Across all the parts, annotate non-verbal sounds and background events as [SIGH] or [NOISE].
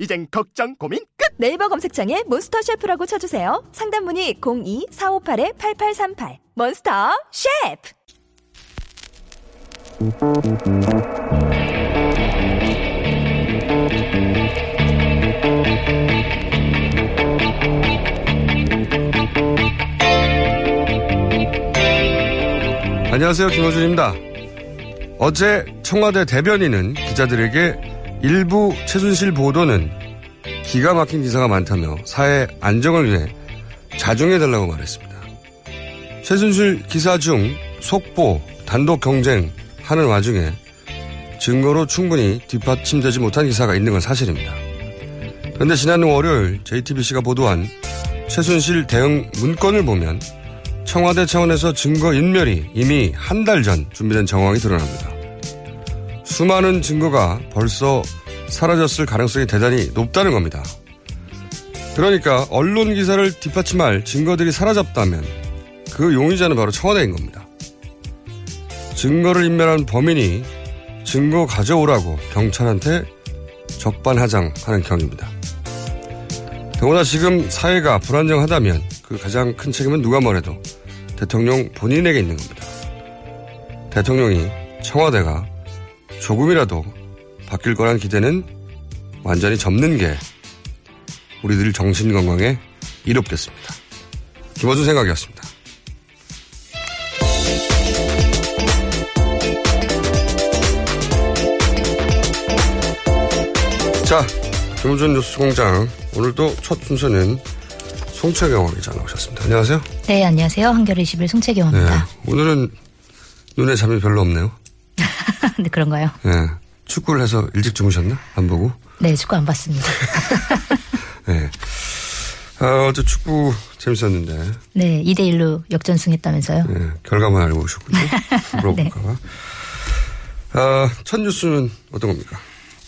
이젠 걱정 고민 끝. 네이버 검색창에 몬스터 셰프라고 쳐주세요. 상담 문의 02-458-8838 몬스터 셰프 안녕하세요. 김호준입니다. 어제 청와대 대변인은 기자들에게 일부 최순실 보도는 기가 막힌 기사가 많다며 사회 안정을 위해 자중해달라고 말했습니다. 최순실 기사 중 속보, 단독 경쟁 하는 와중에 증거로 충분히 뒷받침되지 못한 기사가 있는 건 사실입니다. 그런데 지난 월요일 JTBC가 보도한 최순실 대응 문건을 보면 청와대 차원에서 증거 인멸이 이미 한 달 전 준비된 정황이 드러납니다. 수많은 증거가 벌써 사라졌을 가능성이 대단히 높다는 겁니다. 그러니까 언론 기사를 뒷받침할 증거들이 사라졌다면 그 용의자는 바로 청와대인 겁니다. 증거를 인멸한 범인이 증거 가져오라고 경찰한테 적반하장하는 경입니다. 더구나 지금 사회가 불안정하다면 그 가장 큰 책임은 누가 뭐래도 대통령 본인에게 있는 겁니다. 대통령이 청와대가 조금이라도 바뀔 거란 기대는 완전히 접는 게 우리들 정신 건강에 이롭겠습니다. 김어준 생각이었습니다. 자, 김우준 뉴스 공장. 오늘도 첫 순서는 송채경 기자 나오셨습니다. 안녕하세요. 네, 안녕하세요. 한겨레 21 송채경입니다. 오늘은 눈에 잠이 별로 없네요. [LAUGHS] 네, 그런가요? 네. 축구를 해서 일찍 주무셨나? 안 보고? 네, 축구 안 봤습니다. [LAUGHS] 네. 아, 어제 축구 재밌었는데. 네, 2대1로 역전승했다면서요? 네, 결과만 알고 오셨군요. [LAUGHS] 물어볼까. 네. 아, 첫 뉴스는 어떤 겁니까?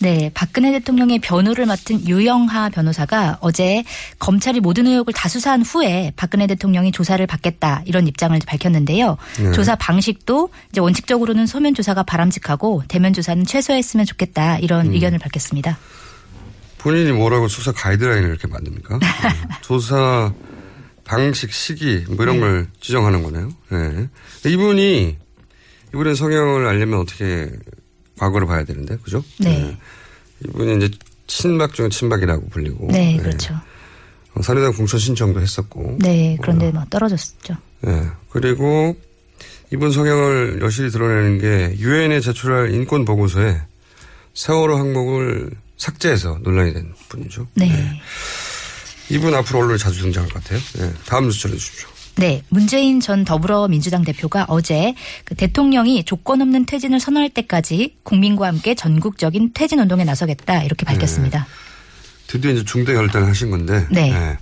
네, 박근혜 대통령의 변호를 맡은 유영하 변호사가 어제 검찰이 모든 의혹을 다 수사한 후에 박근혜 대통령이 조사를 받겠다 이런 입장을 밝혔는데요. 네. 조사 방식도 이제 원칙적으로는 서면 조사가 바람직하고 대면 조사는 최소화했으면 좋겠다 이런 음. 의견을 밝혔습니다. 본인이 뭐라고 수사 가이드라인을 이렇게 만듭니까? [LAUGHS] 네. 조사 방식, 시기 뭐 이런 네. 걸 지정하는 거네요. 네. 이분이 이분의 성향을 알려면 어떻게 과거를 봐야 되는데, 그죠? 네. 이분이 이제 친박 중에 친박이라고 불리고. 네, 그렇죠. 어, 사례당 공천 신청도 했었고. 네, 그런데 뭐 떨어졌죠. 네. 그리고 이분 성향을 여실히 드러내는 게 유엔에 제출할 인권 보고서에 세월호 항목을 삭제해서 논란이 된 분이죠. 네. 이분 앞으로 언론에 자주 등장할 것 같아요. 네. 다음 뉴스 전해 주십시오. 네, 문재인 전 더불어민주당 대표가 어제 그 대통령이 조건 없는 퇴진을 선언할 때까지 국민과 함께 전국적인 퇴진 운동에 나서겠다 이렇게 밝혔습니다. 드디어 이제 중대 결단을 하신 건데. 네.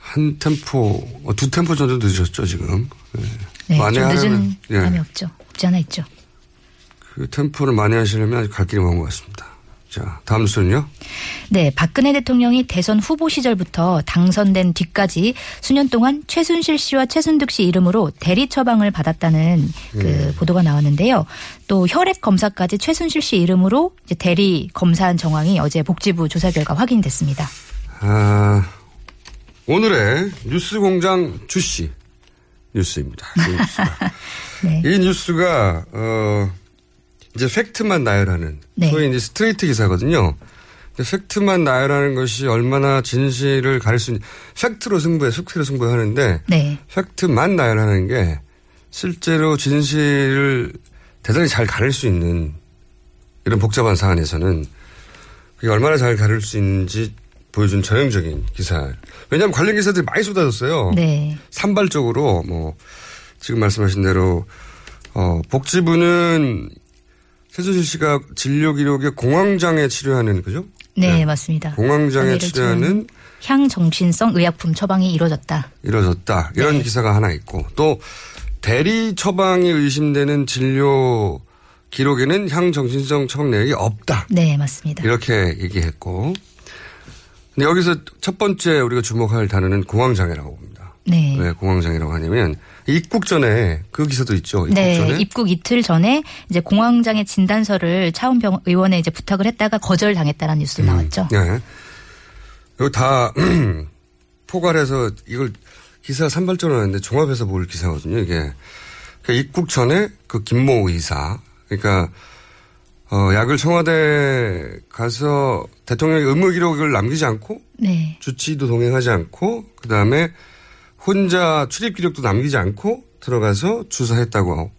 한 템포, 어, 두 템포 정도 늦으셨죠, 지금. 네. 네, 만에 좀 하려면, 늦은 예. 감이 없죠. 없지 않아 있죠. 그 템포를 많이 하시려면 갈 길이 먼 것 같습니다. 자, 다음 뉴스는요? 네, 박근혜 대통령이 대선 후보 시절부터 당선된 뒤까지 수년 동안 최순실 씨와 최순득 씨 이름으로 대리 처방을 받았다는 그 보도가 나왔는데요. 또 혈액 검사까지 최순실 씨 이름으로 대리 검사한 정황이 어제 복지부 조사 결과 확인됐습니다. 아, 오늘의 뉴스 공장 주 씨 뉴스입니다. 이 뉴스가. [LAUGHS] 네. 이 뉴스가, 어, 이제 fact만 나열하는 네. 소위 이제 스트레이트 기사거든요. 근데 팩트만 나열하는 것이 얼마나 진실을 가릴 수 있는 팩트로 승부해 팩트로 승부하는데 네. 팩트만 나열하는 게 실제로 진실을 대단히 잘 가릴 수 있는 이런 복잡한 사안에서는 그게 얼마나 잘 가릴 수 있는지 보여준 전형적인 기사. 왜냐하면 관련 기사들이 많이 쏟아졌어요. 네. 산발적으로 뭐 지금 말씀하신 대로 어 복지부는 최순실 씨가 진료 기록에 공황장애 치료하는 그죠? 네, 맞습니다. 공황장애 치료하는 향정신성 의약품 처방이 이루어졌다. 이뤄졌다. 이런 네. 기사가 하나 있고 또 대리 처방이 의심되는 진료 기록에는 향정신성 처방 내역이 없다. 네, 맞습니다. 이렇게 얘기했고 근데 여기서 첫 번째 우리가 주목할 단어는 공황장애라고 봅니다. 네. 왜 공황장애라고 하냐면 입국 전에 그 기사도 있죠. 입국 네, 전에 입국 이틀 전에 이제 공황장애 진단서를 차은병 의원에 이제 부탁을 했다가 거절당했다는 뉴스 음. 나왔죠. 네. 이거 다 [CLEARS THROAT] 포괄해서 이걸 기사 산발적으로 하는데 종합해서 볼 기사거든요. 이게 그러니까 입국 전에 그 김모 의사 그러니까 어, 약을 청와대 가서 대통령의 의무 기록을 남기지 않고 네, 주치도 동행하지 않고 그 다음에 혼자 출입 기록도 남기지 않고 들어가서 주사했다고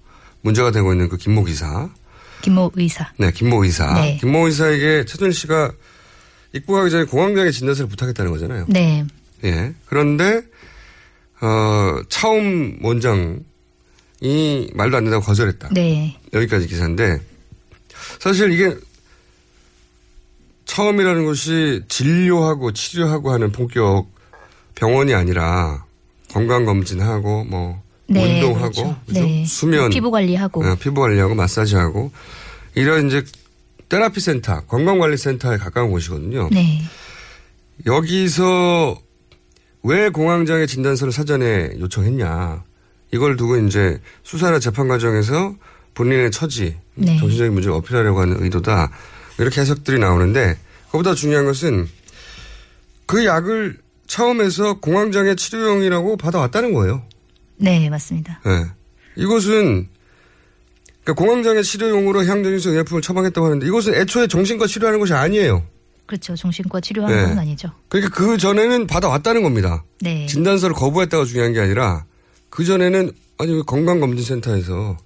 문제가 되고 있는 그 김모 기사. 김모 의사. 네, 김모 의사. 네. 김모 의사에게 최준 씨가 입국하기 전에 공황장애 진단서를 부탁했다는 거잖아요. 네, 예. 그런데 어 차움 원장이 말도 안 된다고 거절했다. 네, 여기까지 기사인데 사실 이게 처음이라는 것이 진료하고 치료하고 하는 본격 병원이 아니라 건강 검진하고 뭐 네, 운동하고 그렇죠. 그죠? 네. 수면 피부 관리하고. 어, 피부 관리하고 마사지하고 이런 이제 테라피 센터 건강 관리 센터에 가까운 곳이거든요. 네, 여기서 왜 공황장애 진단서를 사전에 요청했냐. 이걸 두고 이제 수사나 재판 과정에서 본인의 처지, 네. 정신적인 문제를 어필하려고 하는 의도다. 이렇게 해석들이 나오는데 그보다 중요한 것은 그 약을 처음에서 공황장애 치료용이라고 받아왔다는 거예요. 네, 맞습니다. 예. 이것은 그러니까 공황장애 치료용으로 향정신성 의약품을 처방했다고 하는데 이것은 애초에 정신과 치료하는 것이 아니에요. 그렇죠. 정신과 치료하는 네. 건 아니죠. 그러니까 그 전에는 받아왔다는 겁니다. 네, 진단서를 거부했다가 중요한 게 아니라 그 전에는 아니 왜 건강검진센터에서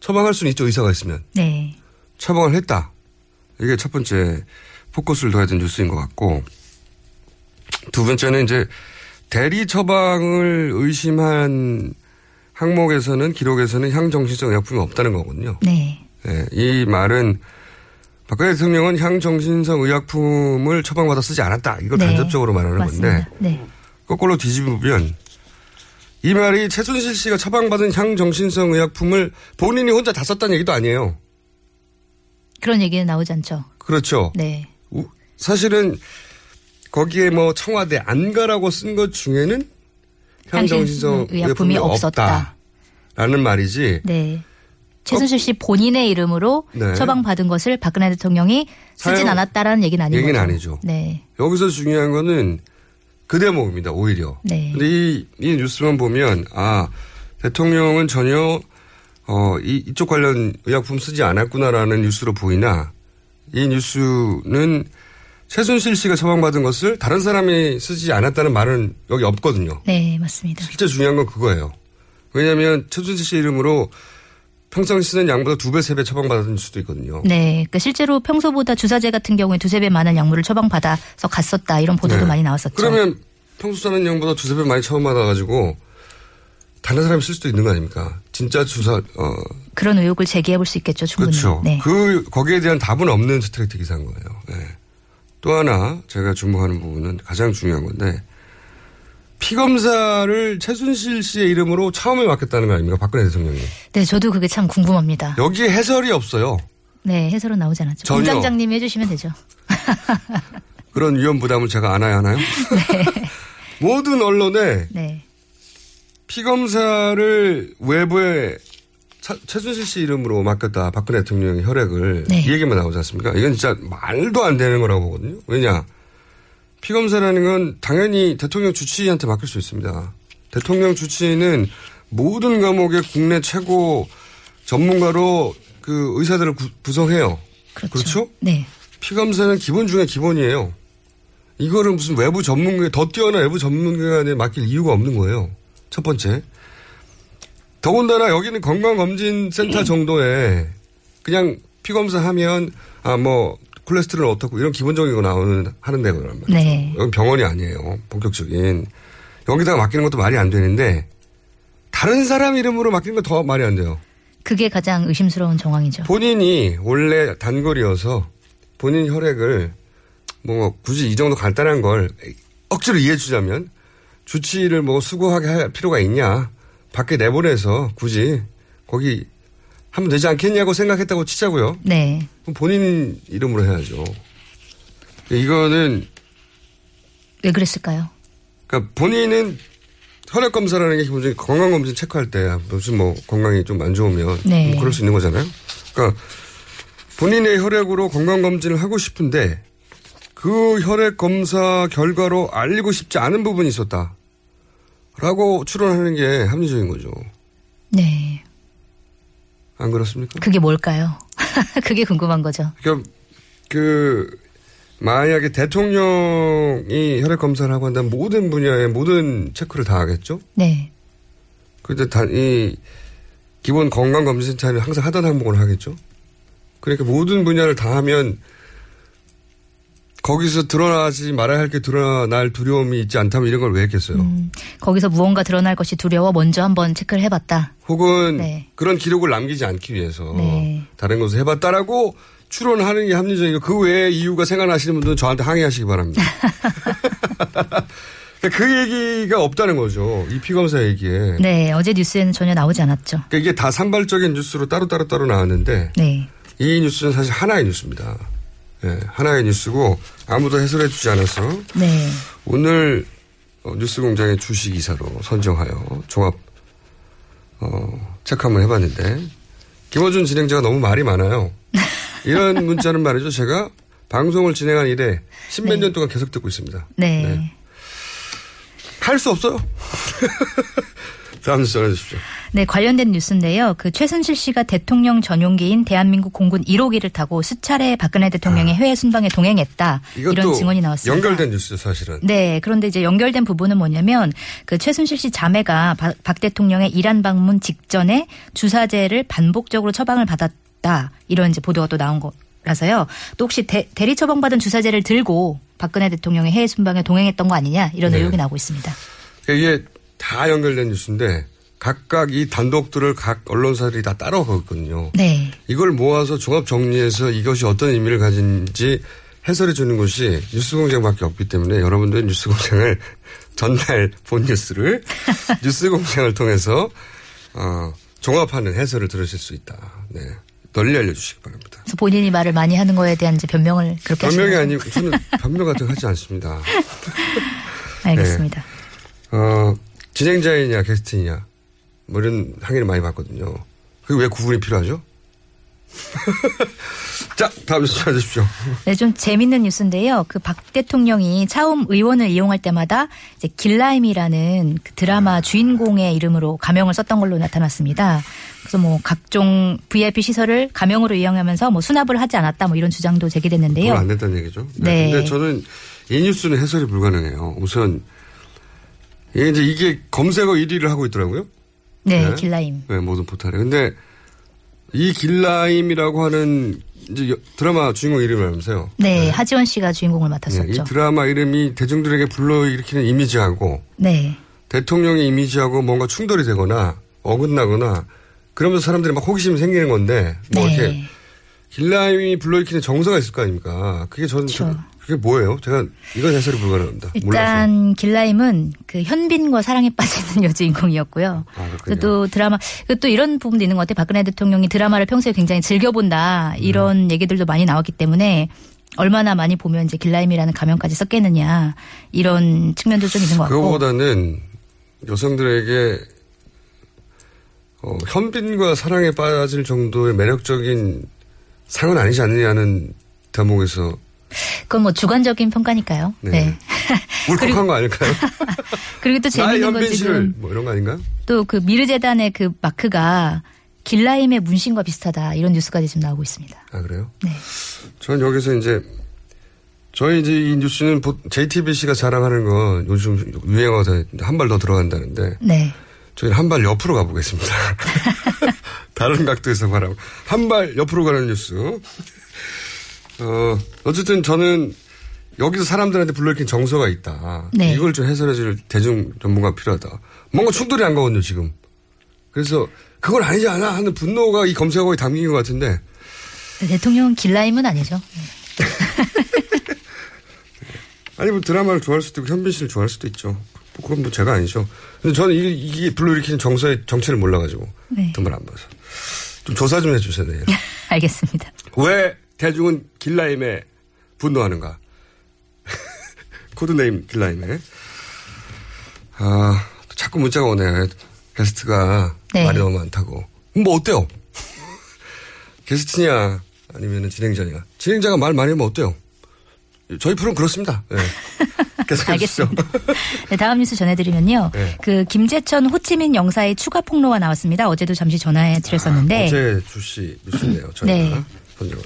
처방할 수는 있죠 의사가 있으면 네, 처방을 했다. 이게 첫 번째 포커스를 둬야 되는 뉴스인 것 같고 두 번째는 이제 대리 처방을 의심한 항목에서는 기록에서는 향정신성 의약품이 없다는 거거든요. 네, 예, 이 말은 박근혜 대통령은 향정신성 의약품을 처방받아 쓰지 않았다. 이걸 네. 간접적으로 말하는 맞습니다. 건데 네, 거꾸로 뒤집으면 이 말이 최순실 씨가 처방받은 향정신성 의약품을 본인이 혼자 다 썼다는 얘기도 아니에요. 그런 얘기는 나오지 않죠. 그렇죠. 네, 우- 사실은 거기에 뭐 청와대 안 가라고 쓴 것 중에는 향정신성 향정신성 의약품이 없다. 라는 말이지. 네. 최순실 씨 본인의 이름으로 네. 처방받은 것을 박근혜 대통령이 쓰진 않았다라는 얘기는 아닌 얘기는. 아니죠. 네. 여기서 중요한 거는 그 대목입니다. 오히려. 네. 근데 이, 이 뉴스만 보면 아 대통령은 전혀 어, 이, 이쪽 관련 의약품 쓰지 않았구나라는 뉴스로 보이나 이 뉴스는 최순실 씨가 처방받은 것을 다른 사람이 쓰지 않았다는 말은 여기 없거든요. 네, 맞습니다. 실제 중요한 건 그거예요. 왜냐하면 최순실 씨 이름으로 평상시 쓰는 양보다 두 배, 세 배 처방받은 수도 있거든요. 네. 그러니까 실제로 평소보다 주사제 같은 경우에 두세 배 많은 약물을 처방받아서 갔었다. 이런 보도도 네. 많이 나왔었죠. 그러면 평소 쓰는 양보다 두세 배 많이 처방받아가지고 다른 사람이 쓸 수도 있는 거 아닙니까? 진짜 주사, 어, 그런 의혹을 제기해 볼 수 있겠죠. 충분히. 그렇죠. 네. 그, 거기에 대한 답은 없는 스트레이트 기사인 거예요. 네. 또 하나 제가 주목하는 부분은 가장 중요한 건데 피검사를 최순실 씨의 이름으로 처음에 맡겼다는 거 아닙니까? 박근혜 대통령이. 네, 저도 그게 참 궁금합니다. 여기에 해설이 없어요. 네, 해설은 나오지 않았죠. 전혀. 공장장님이 해주시면 되죠. [LAUGHS] 그런 위험 부담을 제가 안아야 하나요? [LAUGHS] 모든 언론에 네. 피검사를 외부에 차- 최순실 씨 이름으로 맡겼다. 박근혜 대통령의 혈액을. 네. 이 얘기만 나오지 않습니까? 이건 진짜 말도 안 되는 거라고 보거든요. 왜냐. 피검사라는 건 당연히 대통령 주치의한테 맡길 수 있습니다. 대통령 주치의는 모든 과목의 국내 최고 전문가로 그 의사들을 구, 구성해요. 그렇죠? 네. 피검사는 기본 중에 기본이에요. 이거를 무슨 외부 전문가, 더 뛰어난 외부 전문가에 맡길 이유가 없는 거예요. 첫 번째. 더군다나 여기는 건강검진센터 [CLEARS THROAT] 정도에 그냥 피검사 하면, 아, 뭐, 콜레스테롤 어떻고 이런 기본적인 거 나오는, 하는 데거란 말이에요. 네. 여기 병원이 아니에요. 본격적인. 여기다가 맡기는 것도 말이 안 되는데, 다른 사람 이름으로 맡기는 건 더 말이 안 돼요. 그게 가장 의심스러운 정황이죠. 본인이 원래 단거리여서 본인 혈액을 뭐 굳이 이 정도 간단한 걸 억지로 이해해 주자면 주치의를 뭐 수고하게 할 필요가 있냐. 밖에 내보내서 굳이 거기 하면 되지 않겠냐고 생각했다고 치자고요. 네. 본인 이름으로 해야죠. 이거는 왜 그랬을까요? 그러니까 본인은 혈액 검사라는 게 기본적인 건강 검진 체크할 때 무슨 뭐 건강이 좀 안 좋으면 네. 뭐 그럴 수 있는 거잖아요. 그러니까 본인의 혈액으로 건강 검진을 하고 싶은데 그 혈액 검사 결과로 알리고 싶지 않은 부분이 있었다. 라고 추론하는 게 합리적인 거죠. 네. 안 그렇습니까? 그게 뭘까요? [LAUGHS] 그게 궁금한 거죠. 그러니까 그 만약에 대통령이 혈액 검사를 하고 한다면 모든 분야의 모든 체크를 다 하겠죠. 네. 근데 단, 이, 기본 건강 검진센터는 항상 하던 항목을 하겠죠. 그러니까 모든 분야를 다 하면 거기서 드러나지 말아야 할 게 드러날 두려움이 있지 않다면 이런 걸 왜 했겠어요. 음, 거기서 무언가 드러날 것이 두려워 먼저 한번 체크를 해봤다. 혹은 네. 그런 기록을 남기지 않기 위해서 네. 다른 것을 해봤다라고 추론하는 게 합리적이고 그 외에 이유가 생각나시는 분들은 저한테 항의하시기 바랍니다. [LAUGHS] 그러니까 그 얘기가 없다는 거죠. 이 피검사 얘기에. 네. 어제 뉴스에는 전혀 나오지 않았죠. 그러니까 이게 다 산발적인 뉴스로 따로따로 따로 나왔는데 네. 이 뉴스는 사실 하나의 뉴스입니다. 예, 하나의 뉴스고 아무도 해설해 주지 않아서 네. 오늘 어, 뉴스 공장의 주식 이사로 선정하여 종합 어, 체크 한번 해봤는데 김어준 진행자가 너무 말이 많아요. [LAUGHS] 이런 문자는 말이죠. 제가 방송을 진행한 이래 십몇 년 동안 계속 듣고 있습니다. 네. 할 수 없어요. [LAUGHS] 다음 뉴스 전해주십시오. 네, 관련된 뉴스인데요. 그 최순실 씨가 대통령 전용기인 대한민국 공군 1호기를 타고 수차례 박근혜 대통령의 해외 순방에 동행했다. 아. 이런 증언이 나왔습니다. 연결된 뉴스죠, 사실은. 네, 그런데 이제 연결된 부분은 뭐냐면 그 최순실 씨 자매가 박, 박 대통령의 이란 방문 직전에 주사제를 반복적으로 처방을 받았다. 이런 이제 보도가 또 나온 거 라서요. 또 혹시 대, 대리 처방받은 주사제를 들고 박근혜 대통령의 해외 순방에 동행했던 거 아니냐 이런 네. 의혹이 나오고 있습니다. 그러니까 이게 다 연결된 뉴스인데 각각 이 단독들을 각 언론사들이 다 따로 하거든요. 네. 이걸 모아서 종합 정리해서 이것이 어떤 의미를 가진지 해설해 주는 것이 뉴스공장밖에 없기 때문에 여러분들 뉴스공장을 [LAUGHS] 전날 본 뉴스를 [LAUGHS] 뉴스공장을 통해서 어, 종합하는 해설을 들으실 수 있다. 네. 널리 알려주시기 바랍니다. 그래서 본인이 말을 많이 하는 거에 대한 이제 변명을 그렇게 변명이 아니고 저는 변명 같은 거 하지 않습니다. [LAUGHS] 알겠습니다. 어, 진행자이냐 게스트이냐 뭐 이런 항의를 많이 받거든요. 그게 왜 구분이 필요하죠? [LAUGHS] 자, 다음 뉴스 찾으십시오. 네, 좀 재밌는 뉴스인데요. 그 박 대통령이 차움 의원을 이용할 때마다 이제 길라임이라는 그 드라마 주인공의 이름으로 가명을 썼던 걸로 나타났습니다. 그래서 뭐 각종 VIP 시설을 가명으로 이용하면서 뭐 수납을 하지 않았다 뭐 이런 주장도 제기됐는데요. 안 됐다는 얘기죠. 네. 근데 저는 이 뉴스는 해설이 불가능해요. 우선 이게 이제 이게 검색어 1위를 하고 있더라고요. 네, 네. 길라임. 네, 모든 포탈에. 근데 이 길라임이라고 하는 이제 여- 드라마 주인공 이름이라면서요. 네, 하지원 씨가 주인공을 네, 맡았었죠. 이 드라마 이름이 대중들에게 불러일으키는 이미지하고 네. 대통령의 이미지하고 뭔가 충돌이 되거나 어긋나거나 그러면서 사람들이 막 호기심이 생기는 건데 뭐 네. 이렇게 길라임이 불러일으키는 정서가 있을 거 아닙니까? 그게 저는 그렇죠. 그게 뭐예요? 제가 이건 해설이 불가능합니다. 몰라서. 일단 길라임은 그 현빈과 사랑에 빠지는 [LAUGHS] 여주인공이었고요. 아, 또 드라마 그또 이런 부분도 있는 것 같아요. 박근혜 대통령이 드라마를 평소에 굉장히 즐겨본다 이런 음. 얘기들도 많이 나왔기 때문에 얼마나 많이 보면 이제 길라임이라는 가명까지 썼겠느냐 이런 측면도 좀 있는 것 같고. 그거보다는 여성들에게 어, 현빈과 사랑에 빠질 정도의 매력적인 상은 아니지 않느냐는 대목에서 그건 뭐 주관적인 평가니까요. 네. 네. [LAUGHS] 울컥한 거 아닐까요? [LAUGHS] 그리고 또 재밌는 건 지금 뭐 이런 거 아닌가? 또그 미르재단의 그 마크가 길라임의 문신과 비슷하다 이런 뉴스까지 지금 나오고 있습니다. 아 그래요? 네. 저는 여기서 이제 저희 이제 이 뉴스는 보- JTBC가 자랑하는 건 요즘 유행어서 한 발 더 들어간다는데 네. 저희는 한 발 옆으로 가보겠습니다. [LAUGHS] 다른 각도에서 바라고 한 발 옆으로 가는 뉴스. 어 어쨌든 저는 여기서 사람들한테 불러일으킨 정서가 있다. 네. 이걸 좀 해설해줄 대중 전문가 필요하다. 뭔가 충돌이 안 가거든요 지금. 그래서 그건 아니지 않아 하는 분노가 이 검색어에 담긴 것 같은데 대통령은 길라임은 아니죠. 네. [LAUGHS] 아니 뭐 드라마를 좋아할 수도 있고 현빈 씨를 좋아할 수도 있죠. 뭐 그건 뭐 제가 아니죠. 근데 저는 이게, 이게 불러일으키는 정서의 정체를 몰라가지고 네. 정말 안 봐서 좀 조사 좀 해주셔야 돼요. [LAUGHS] 알겠습니다. 왜 대중은 길라임에 분노하는가? [LAUGHS] 코드네임 길라임에. 아, 자꾸 문자가 오네요. 게스트가 네. 말이 너무 많다고. 뭐 어때요? [LAUGHS] 게스트냐 아니면 진행자냐. 진행자가 말 많이 하면 어때요? 저희 프로는 그렇습니다. [LAUGHS] 네. 알겠습니다. 네, 다음 뉴스 전해드리면요. 네. 그 김재천 호치민 영사의 추가 폭로가 나왔습니다. 어제도 잠시 전화해 드렸었는데. 어제 주시 뉴스네요. 저희가. 네. 선정을.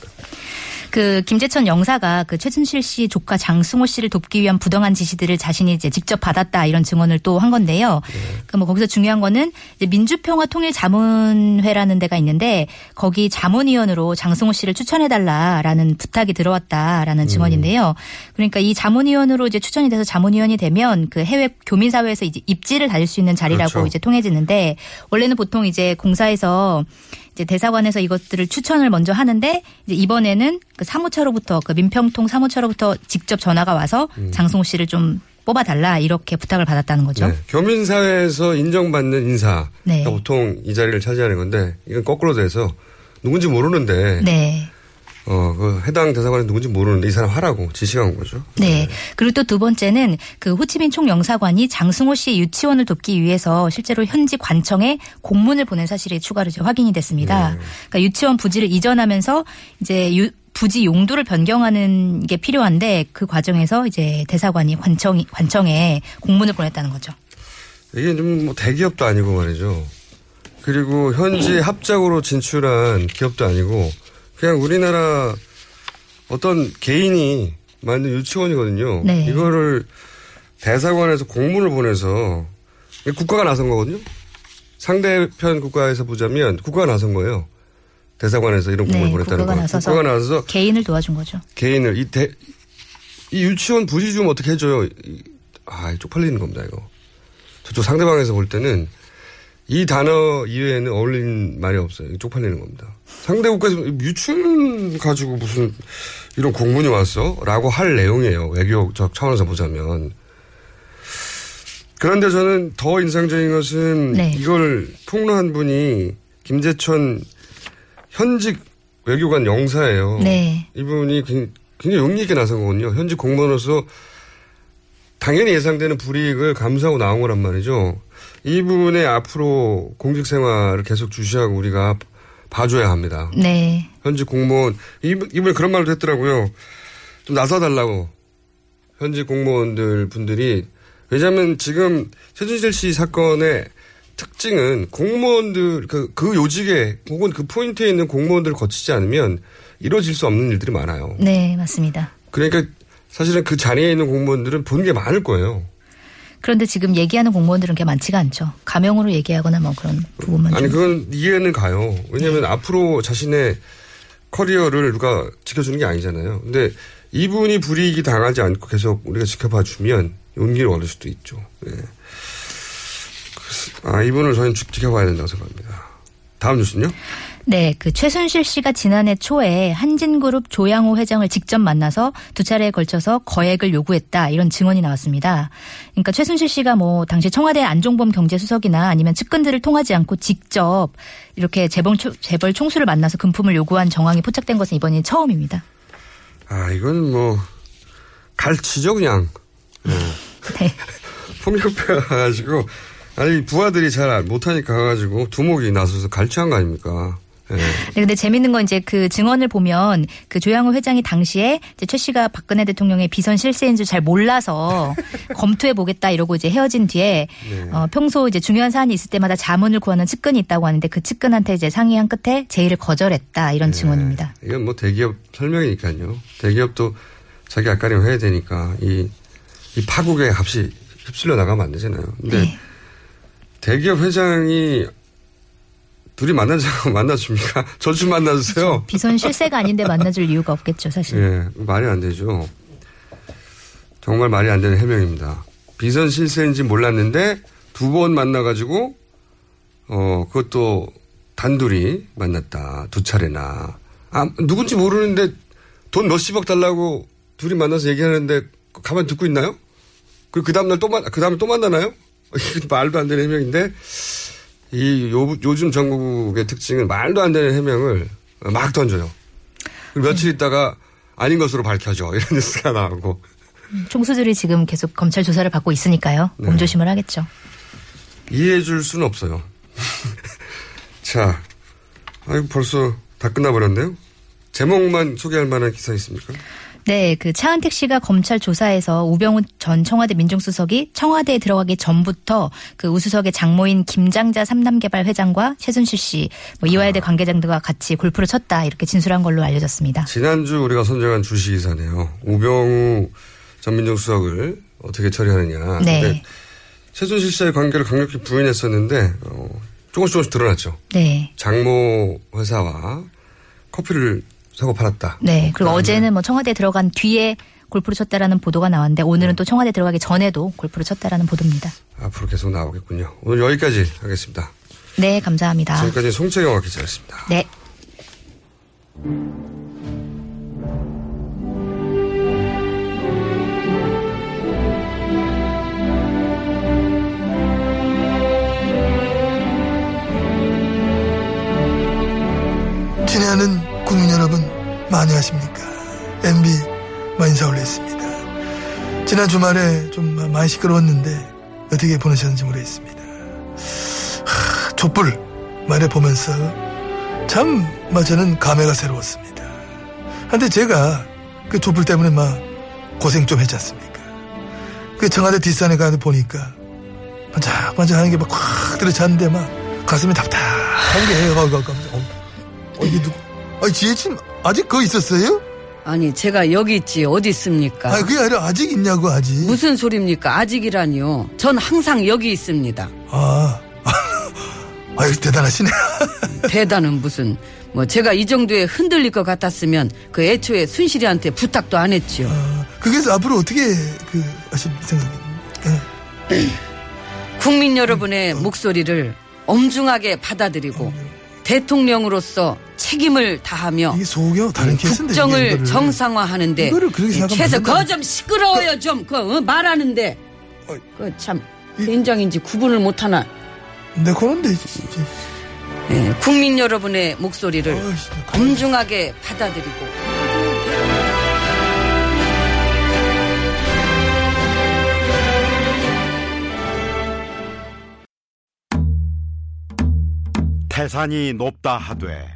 그 김재천 영사가 그 최순실 씨 조카 장승호 씨를 돕기 위한 부당한 지시들을 자신이 이제 직접 받았다 이런 증언을 또 한 건데요. 그뭐 거기서 중요한 거는 이제 민주평화통일자문회라는 데가 있는데 거기 자문위원으로 장승호 씨를 추천해 달라라는 부탁이 들어왔다라는 증언인데요. 그러니까 이 자문위원으로 이제 추천이 돼서 자문위원이 되면 그 해외 교민사회에서 이제 입지를 다질 수 있는 자리라고 그렇죠. 이제 통해지는데 원래는 보통 이제 공사에서 이제 대사관에서 이것들을 추천을 먼저 하는데 이제 이번에는 그 사무처로부터 그 민평통 사무처로부터 직접 전화가 와서 장승호 씨를 좀 뽑아달라 이렇게 부탁을 받았다는 거죠. 네. 교민사회에서 인정받는 인사. 네. 가 보통 이 자리를 차지하는 건데 이건 거꾸로 돼서 누군지 모르는데 네. 어, 그 해당 대사관이 누군지 모르는데 이 사람 하라고 지시가 온 거죠. 네. 그리고 또 두 번째는 그 호치민 총영사관이 장승호 씨의 유치원을 돕기 위해서 실제로 현지 관청에 공문을 보낸 사실이 추가로 이제 확인이 됐습니다. 네. 그러니까 유치원 부지를 이전하면서 이제 유, 부지 용도를 변경하는 게 필요한데 그 과정에서 이제 대사관이 관청 관청에 공문을 보냈다는 거죠. 이게 좀 뭐 대기업도 아니고 말이죠. 그리고 현지 합작으로 진출한 기업도 아니고 그냥 우리나라 어떤 개인이 만든 유치원이거든요. 네. 이거를 대사관에서 공문을 보내서 국가가 나선 거거든요. 상대편 국가에서 보자면 국가가 나선 거예요. 대사관에서 이런 공문을 네, 보냈다는 국가가 거. 나서서 국가가 나서서 개인을 도와준 거죠. 개인을 이 대, 이 유치원 부지 좀 어떻게 해줘요? 이- 아, 이 쪽팔리는 겁니다, 이거. 저쪽 상대방에서 볼 때는 이 단어 이외에는 어울리는 말이 없어요. 쪽팔리는 겁니다. 상대 국가에서 유치원 가지고 무슨 이런 공문이 왔어? 라고 할 내용이에요. 외교적 차원에서 보자면. 그런데 저는 더 인상적인 것은 네. 이걸 폭로한 분이 김재천 현직 외교관 영사예요. 네. 이분이 굉- 굉장히 용기 있게 나선 거거든요. 현직 공무원으로서 당연히 예상되는 불이익을 감수하고 나온 거란 말이죠. 이분의 앞으로 공직 생활을 계속 주시하고 우리가 봐줘야 합니다. 네. 현직 공무원 이분 이분이 그런 말도 했더라고요. 좀 나서달라고 현직 공무원들 분들이 왜냐하면 지금 최준실 씨 사건의 특징은 공무원들 그, 그 요직에 혹은 그 포인트에 있는 공무원들을 거치지 않으면 이루어질 수 없는 일들이 많아요. 네, 맞습니다. 그러니까 사실은 그 자리에 있는 공무원들은 본 게 많을 거예요. 그런데 지금 얘기하는 공무원들은 그렇게 많지가 않죠. 가명으로 얘기하거나 뭐 그런 부분만 아니 좀. 그건 이해는 가요. 왜냐하면 앞으로 자신의 커리어를 누가 지켜주는 게 아니잖아요. 근데 이분이 불이익이 당하지 않고 계속 우리가 지켜봐 주면 용기를 얻을 수도 있죠. 예. 그래서 아 이분을 저희는 지- 지켜봐야 된다고 생각합니다. 다음 뉴스는요? 네, 그 최순실 씨가 지난해 초에 한진그룹 조양호 회장을 직접 만나서 두 차례에 걸쳐서 거액을 요구했다 이런 증언이 나왔습니다. 그러니까 최순실 씨가 뭐 당시 청와대 안종범 경제수석이나 아니면 측근들을 통하지 않고 직접 이렇게 재벌, 초- 재벌 총수를 만나서 금품을 요구한 정황이 포착된 것은 이번이 처음입니다. 아, 이건 뭐, 갈치죠, 그냥. 예. [LAUGHS] 네. [LAUGHS] 폭력배 가가지고, 아니, 부하들이 잘 못하니까 가가지고 두목이 나서서 갈치한 거 아닙니까? 예. 네, 근데 재밌는 건 이제 그 증언을 보면 그 조양호 회장이 당시에 이제 최 씨가 박근혜 대통령의 비선 실세인 줄 잘 몰라서 [LAUGHS] 검토해 보겠다 이러고 이제 헤어진 뒤에 어, 평소 이제 중요한 사안이 있을 때마다 자문을 구하는 측근이 있다고 하는데 그 측근한테 이제 상의한 끝에 제의를 거절했다 이런 증언입니다. 이건 뭐 대기업 설명이니까요. 대기업도 자기 앞가림 해야 되니까 이, 이 파국의 값이 휩쓸려 나가면 안 되잖아요. 근데 네. 대기업 회장이 둘이 만나자고 [LAUGHS] 만나줍니까? [LAUGHS] 저좀 만나주세요. [LAUGHS] 비선 실세가 아닌데 만나줄 이유가 없겠죠 사실. 예, 말이 안 되죠. 정말 말이 안 되는 해명입니다. 비선 실세인지 몰랐는데 두 번 만나가지고 어 그것도 단둘이 만났다 두 차례나 아 누군지 모르는데 돈 몇십억 달라고 둘이 만나서 얘기하는데 가만 듣고 있나요? 그, 그 다음날 또 만, 그 다음에 또 만나나요? 말도 안 되는 해명인데, 이 요, 요즘 전국의 특징은 말도 안 되는 해명을 막 던져요. 며칠 있다가 아닌 것으로 밝혀져. [LAUGHS] 이런 뉴스가 나오고. 총수들이 지금 계속 검찰 조사를 받고 있으니까요. 네. 몸조심을 하겠죠. 이해해 줄 수는 없어요. [LAUGHS] 자, 아이고, 벌써 다 끝나버렸네요. 제목만 소개할 만한 기사 있습니까? 네, 그 차은택 씨가 검찰 조사에서 우병우 전 청와대 민정수석이 청와대에 들어가기 전부터 그 우수석의 장모인 김장자 삼남개발 회장과 최순실 씨, 뭐 이화여대 관계자들과 같이 골프를 쳤다 이렇게 진술한 걸로 알려졌습니다. 지난주 우리가 선정한 주시 기사네요. 우병우 전 민정수석을 어떻게 처리하느냐. 네. 최순실 씨와의 관계를 강력히 부인했었는데 어, 조금씩 조금씩 드러났죠. 네. 장모 회사와 커피를 사고 팔았다. 네. 그리고 어제는 뭐 청와대에 들어간 뒤에 골프를 쳤다라는 보도가 나왔는데 오늘은 또 청와대 들어가기 전에도 골프를 쳤다라는 보도입니다. 앞으로 계속 나오겠군요. 오늘 여기까지 하겠습니다. 네, 감사합니다. 지금까지 송채경 기자였습니다. 네. 친애하는 국민 여러분 많이 하십니까? MB 인사 올렸습니다. 지난 주말에 좀 많이 시끄러웠는데 어떻게 보내셨는지 모르겠습니다. 하, 촛불 말해 보면서 참 마, 저는 감회가 새로웠습니다. 한데 제가 그 촛불 때문에 막 고생 좀 했지 않습니까? 그 청와대 뒷산에 가서 보니까 반짝반짝 하는 게막콱 들어찼는데 막 가슴이 답답한 게 어, 어, 어, 이게 누구? 아, 지혜진 아직 거기 있었어요? 아니 제가 여기 있지 어디 있습니까? 아, 그게 아니라 아직 있냐고 아직. 무슨 소리입니까? 아직이라니요. 전 항상 여기 있습니다. 아, [LAUGHS] 아유 대단하시네. [LAUGHS] 대단은 무슨 뭐 제가 이 정도에 흔들릴 것 같았으면 그 애초에 순실이한테 부탁도 안 했지요. 그게서 앞으로 어떻게 그 하실 생각입니까? [CLEARS THROAT] 국민 여러분의 목소리를 엄중하게 받아들이고 대통령으로서 책임을 다하며 이게 속여 다른 케이스인데 국정을 이게 이거를. 정상화하는데 최소 안 된다. 거좀 시끄러워요 좀그 말하는데 그참 된장인지 구분을 못하나 네 그런데. 예, 국민 여러분의 목소리를 엄중하게 받아들이고 태산이 높다 하되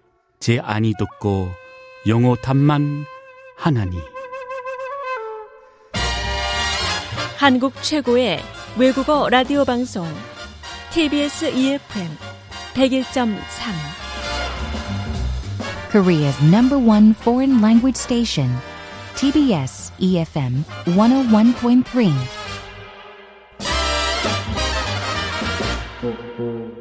제 안이 듣고 영어 탐만 하나니 한국 최고의 외국어 라디오 방송 TBS EFM 101.3 Korea's number one foreign language station, TBS EFM 101.3.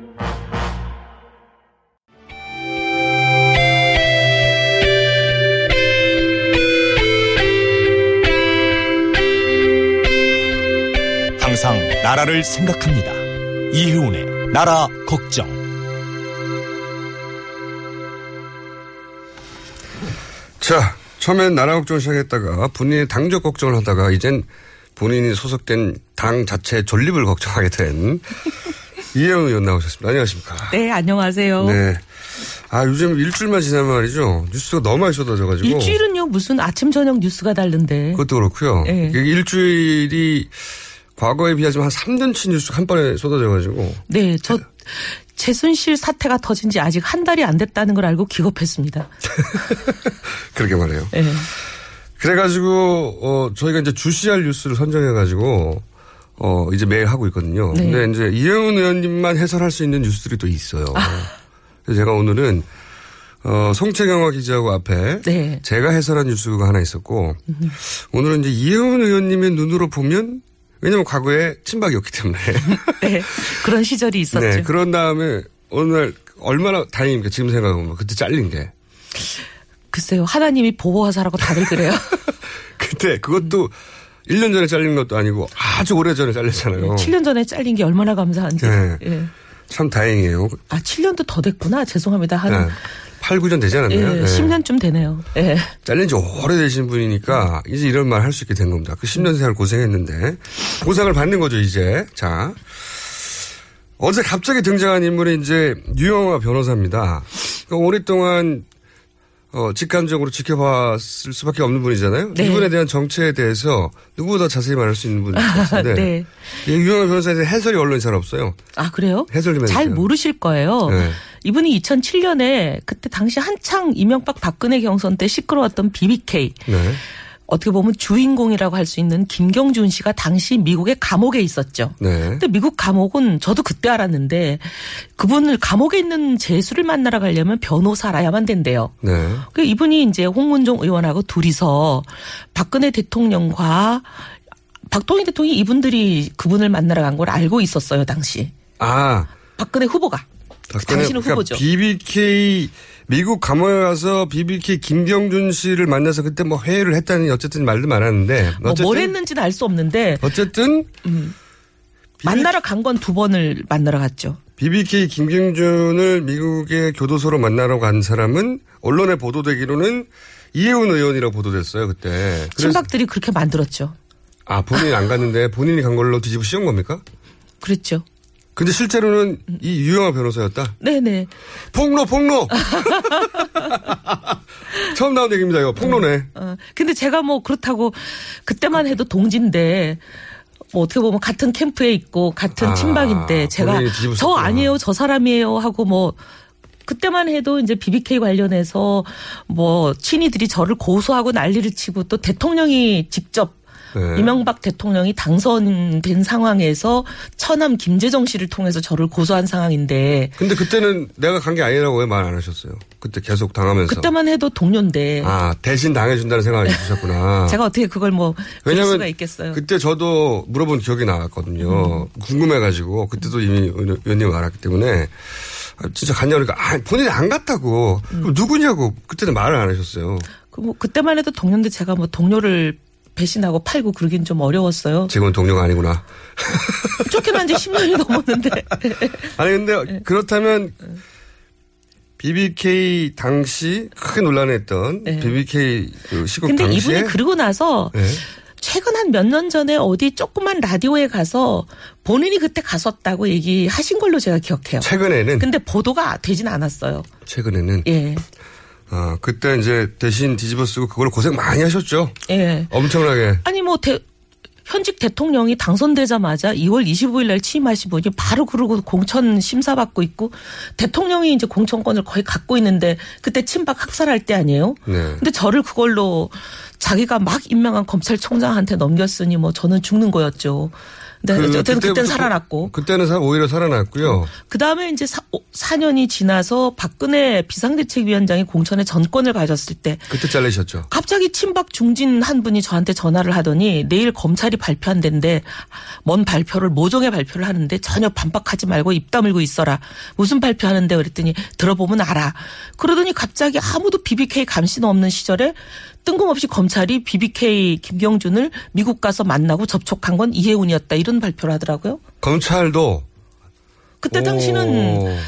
나라를 생각합니다. 이효운의 나라 걱정. 자, 처음엔 나라 걱정을 시작했다가 본인의 당적 걱정을 하다가 이젠 본인이 소속된 당 자체 존립을 걱정하게 된 [LAUGHS] 이혜영 의원 나오셨습니다. 안녕하십니까. 네, 안녕하세요. 네. 아, 요즘 일주일만 지나면 말이죠. 뉴스가 너무 많이 쏟아져가지고. 일주일은요, 무슨 아침, 저녁 뉴스가 다른데. 그것도 그렇고요. 네. 일주일이 과거에 비하지만 한 3년치 뉴스가 한 번에 쏟아져가지고. 네, 저 최순실 사태가 터진 지 아직 한 달이 안 됐다는 걸 알고 기겁했습니다. [LAUGHS] 그렇게 말해요. 네. 그래가지고, 어, 저희가 이제 주시할 뉴스를 선정해가지고, 어, 이제 매일 하고 있거든요. 네. 근데 이제 이혜훈 의원님만 해설할 수 있는 뉴스들이 또 있어요. 그래서 제가 오늘은, 어, 송채경화 기자하고 앞에 네. 제가 해설한 뉴스가 하나 있었고, 오늘은 이제 이혜훈 의원님의 눈으로 보면, 왜냐면 과거에 친박이었기 때문에. [LAUGHS] 네, 그런 시절이 있었죠. 네, 그런 다음에 어느 날 얼마나 다행입니까? 지금 생각해보면. 그때 잘린 게. 글쎄요, 하나님이 보호하사라고 다들 그래요. [LAUGHS] 그때 그것도 1년 전에 잘린 것도 아니고 아주 오래 전에 잘렸잖아요. 7년 전에 잘린 게 얼마나 감사한지. 네. 예. 참 다행이에요. 아, 7년도 더 됐구나. 죄송합니다. 한 네. 8, 9년 되지 예, 않았나요? 네. 10년쯤 되네요. 예. 잘린 지 오래되신 분이니까 이제 이런 말 할 수 있게 된 겁니다. 그 10년 생활 고생했는데 보상을 받는 거죠, 이제. 자. 어제 갑자기 등장한 인물이 이제 유영아 변호사입니다. 그러니까 오랫동안 어, 직감적으로 지켜봤을 수밖에 없는 분이잖아요. 네. 이분에 대한 정체에 대해서 누구보다 자세히 말할 수 있는 분인 것 같은데. [LAUGHS] 네. 이 유영아 변호사에 대한 해설이 언론에 잘 없어요. 아, 그래요? 해설 좀잘 해주세요. 모르실 거예요. 네. 이분이 2007년에 그때 당시 한창 이명박 박근혜 경선 때 시끄러웠던 BBK. 네. 어떻게 보면 주인공이라고 할 수 있는 김경준 씨가 당시 미국의 감옥에 있었죠. 네. 근데 미국 감옥은 저도 그때 알았는데 그분을 감옥에 있는 재수를 만나러 가려면 변호사라야만 된대요. 네. 그 이분이 이제 홍문종 의원하고 둘이서 박근혜 대통령과 박통희 대통령이 이분들이 그분을 만나러 간 걸 알고 있었어요, 당시. 아. 박근혜 후보가. 박근혜 당신은 그러니까 후보죠. BBK 미국 감옥에 가서 BBK 김경준 씨를 만나서 그때 뭐 회의를 했다는 어쨌든 말도 많았는데 뭐 어쨌든 뭘 했는지는 알 수 없는데 어쨌든 만나러 간 건 두 번을 만나러 갔죠. BBK 김경준을 미국의 교도소로 만나러 간 사람은 언론에 보도되기로는 이혜훈 의원이라고 보도됐어요 그때. 친박들이 그렇게 만들었죠. 아 본인이 안 갔는데 본인이 간 걸로 뒤집어 씌운 겁니까? 그랬죠. 근데 실제로는 이 유영아 변호사였다. 네네. 폭로 폭로. [LAUGHS] 처음 나온 얘기입니다 이거 폭로네. 어, 근데 제가 뭐 그렇다고 그때만 해도 동지인데 뭐 어떻게 보면 같은 캠프에 있고 같은 아, 친박인데 제가 저. 아니에요 저 사람이에요 하고 뭐 그때만 해도 이제 BBK 관련해서 뭐 친이들이 저를 고소하고 난리를 치고 또 대통령이 직접 네. 이명박 대통령이 당선된 상황에서 처남 김재정 씨를 통해서 저를 고소한 상황인데 근데 그때는 내가 간 게 아니라고 왜 말 안 하셨어요? 그때 계속 당하면서. 그때만 해도 동료인데 아 대신 당해준다는 생각을 드셨구나. [LAUGHS] 제가 어떻게 그걸 뭐 왜냐면 수가 있겠어요. 그때 저도 물어본 기억이 나왔거든요. 궁금해가지고 그때도 이미 의원님 알았기 때문에 아, 진짜 갔냐 그러니까 아, 본인이 안 갔다고. 음. 그럼 누구냐고 그때는 말을 안 하셨어요. 그 뭐 그때만 해도 동료인데 제가 뭐 동료를 배신하고 팔고 그러긴 좀 어려웠어요. 지금은 동료가 아니구나. 쫓겨난 지 10년이 넘었는데. 아니 근데 네. 그렇다면 BBK 당시 크게 논란했던 BBK 그 시국 네. 근데 당시에 이분이 그러고 나서 네. 최근 한 몇 년 전에 어디 조그만 라디오에 가서 본인이 그때 갔었다고 얘기하신 걸로 제가 기억해요. 최근에는 근데 보도가 되진 않았어요. 최근에는 예. 아 그때 이제 대신 뒤집어 쓰고 그걸 고생 많이 하셨죠. 예. 엄청나게. 아니 뭐 대, 현직 대통령이 당선되자마자 2월 25일 날 취임하신 분이 바로 그러고 공천 심사받고 있고 대통령이 이제 공천권을 거의 갖고 있는데 그때 친박 학살할 때 아니에요? 네. 근데 저를 그걸로 자기가 막 임명한 검찰총장한테 넘겼으니 뭐 저는 죽는 거였죠. 네, 그 어쨌든 그때는 그때부터 살아났고. 그때는 사- 오히려 살아났고요. 그 다음에 이제 사, 4년이 지나서 박근혜 비상대책위원장이 공천의 전권을 가졌을 때 그때 잘리셨죠. 갑자기 친박 중진 한 분이 저한테 전화를 하더니 내일 검찰이 발표한다는데 뭔 발표를 모종의 발표를 하는데 전혀 반박하지 말고 입 다물고 있어라. 무슨 발표하는데 그랬더니 들어보면 알아. 그러더니 갑자기 아무도 BBK 감시는 없는 시절에 뜬금없이 검찰이 BBK 김경준을 미국 가서 만나고 접촉한 건 이해운이었다. 이런 발표를 하더라고요. 검찰도 그때 오. 당시는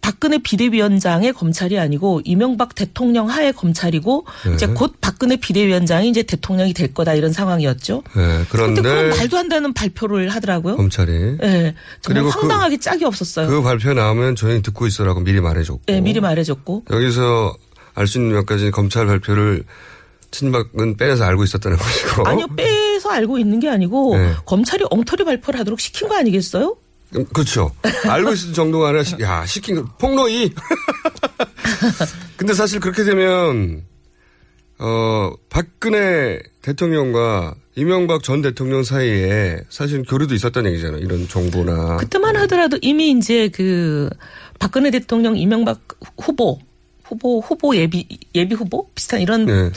박근혜 비대위원장의 검찰이 아니고 이명박 대통령 하에 검찰이고 네. 이제 곧 박근혜 비대위원장이 이제 대통령이 될 거다 이런 상황이었죠. 네, 그런데 그런 말도 안 되는 발표를 하더라고요. 검찰이 예. 정말 그리고 그- 황당하게 짝이 없었어요. 그 발표 나오면 조용히 듣고 있어라고 미리 말해줬고 예, 미리 말해줬고. 여기서 알 수 있는 몇 가지 검찰 발표를 친박은 빼내서 알고 있었다는 것이고 아니요, 빼서 알고 있는 게 아니고 네. 검찰이 엉터리 발표를 하도록 시킨 거 아니겠어요? 음, 그렇죠. 알고 있을 정도가 아니라 시- 야 시킨 거 폭로이. [LAUGHS] 근데 사실 그렇게 되면 어 박근혜 대통령과 이명박 전 대통령 사이에 사실 교류도 있었다는 얘기잖아요. 이런 정보나 그때만 하더라도 이미 이제 그 박근혜 대통령 이명박 후보 후보 후보 예비 예비 후보 비슷한 이런 네.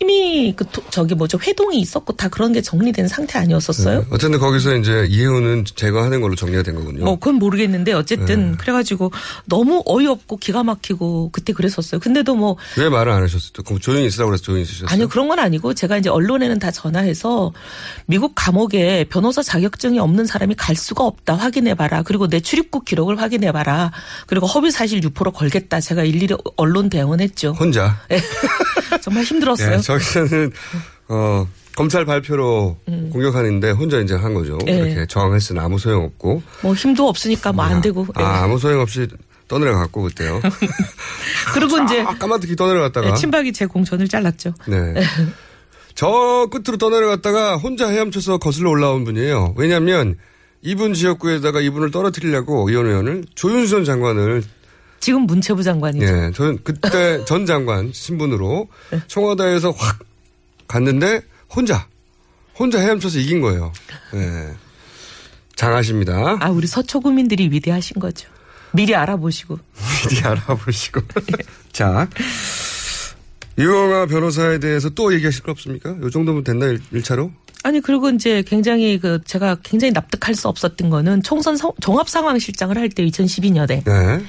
이미 그 도- 저기 뭐죠 회동이 있었고 다 그런 게 정리된 상태 아니었었어요? 네. 어쨌든 거기서 이제 이해우는 제거하는 걸로 정리가 된 거군요. 뭐 그건 모르겠는데 어쨌든 네. 그래가지고 너무 어이없고 기가 막히고 그때 그랬었어요. 근대도 뭐 왜 말을 안 하셨어요? 그럼 조용히 있으라고 그래서 조용히 있으셨어요? 아니요 그런 건 아니고 제가 이제 언론에는 다 전화해서 미국 감옥에 변호사 자격증이 없는 사람이 갈 수가 없다 확인해봐라 그리고 내 출입국 기록을 확인해봐라 그리고 허위 사실 유포로 걸겠다 제가 일일이 언론 대응을 했죠. 혼자. [LAUGHS] 정말 힘들었어요. 예, 저기서는 어 검찰 발표로 공격하는데 혼자 이제 한 거죠. 예. 이렇게 저항했으나 아무 소용 없고. 뭐 힘도 없으니까 뭐 안 되고. 예. 아, 아무 소용 없이 떠내려 갔고 그때요. [LAUGHS] 그리고 이제 까마득히 떠내려 갔다가. 예, 친박이 제 공천을 잘랐죠. 네. 저 끝으로 떠내려 갔다가 혼자 헤엄쳐서 거슬러 올라온 분이에요. 왜냐하면 이분 지역구에다가 이분을 떨어뜨리려고 이원 의원을 조윤선 장관을 지금 문체부 장관이죠. 예, 저는 그때 [LAUGHS] 전 장관 신분으로 네. 청와대에서 확 갔는데 혼자 혼자 헤엄쳐서 이긴 거예요. 예. 장하십니다. 아 우리 서초구민들이 위대하신 거죠. 미리 알아보시고. [LAUGHS] 미리 알아보시고. [LAUGHS] 자. 유영아 변호사에 대해서 또 얘기하실 거 없습니까? 요 정도면 됐나, 일- 일차로? 아니 그리고 이제 굉장히 그 제가 굉장히 납득할 수 없었던 거는 총선 성- 종합 상황 실장을 할 때 2012년에 네.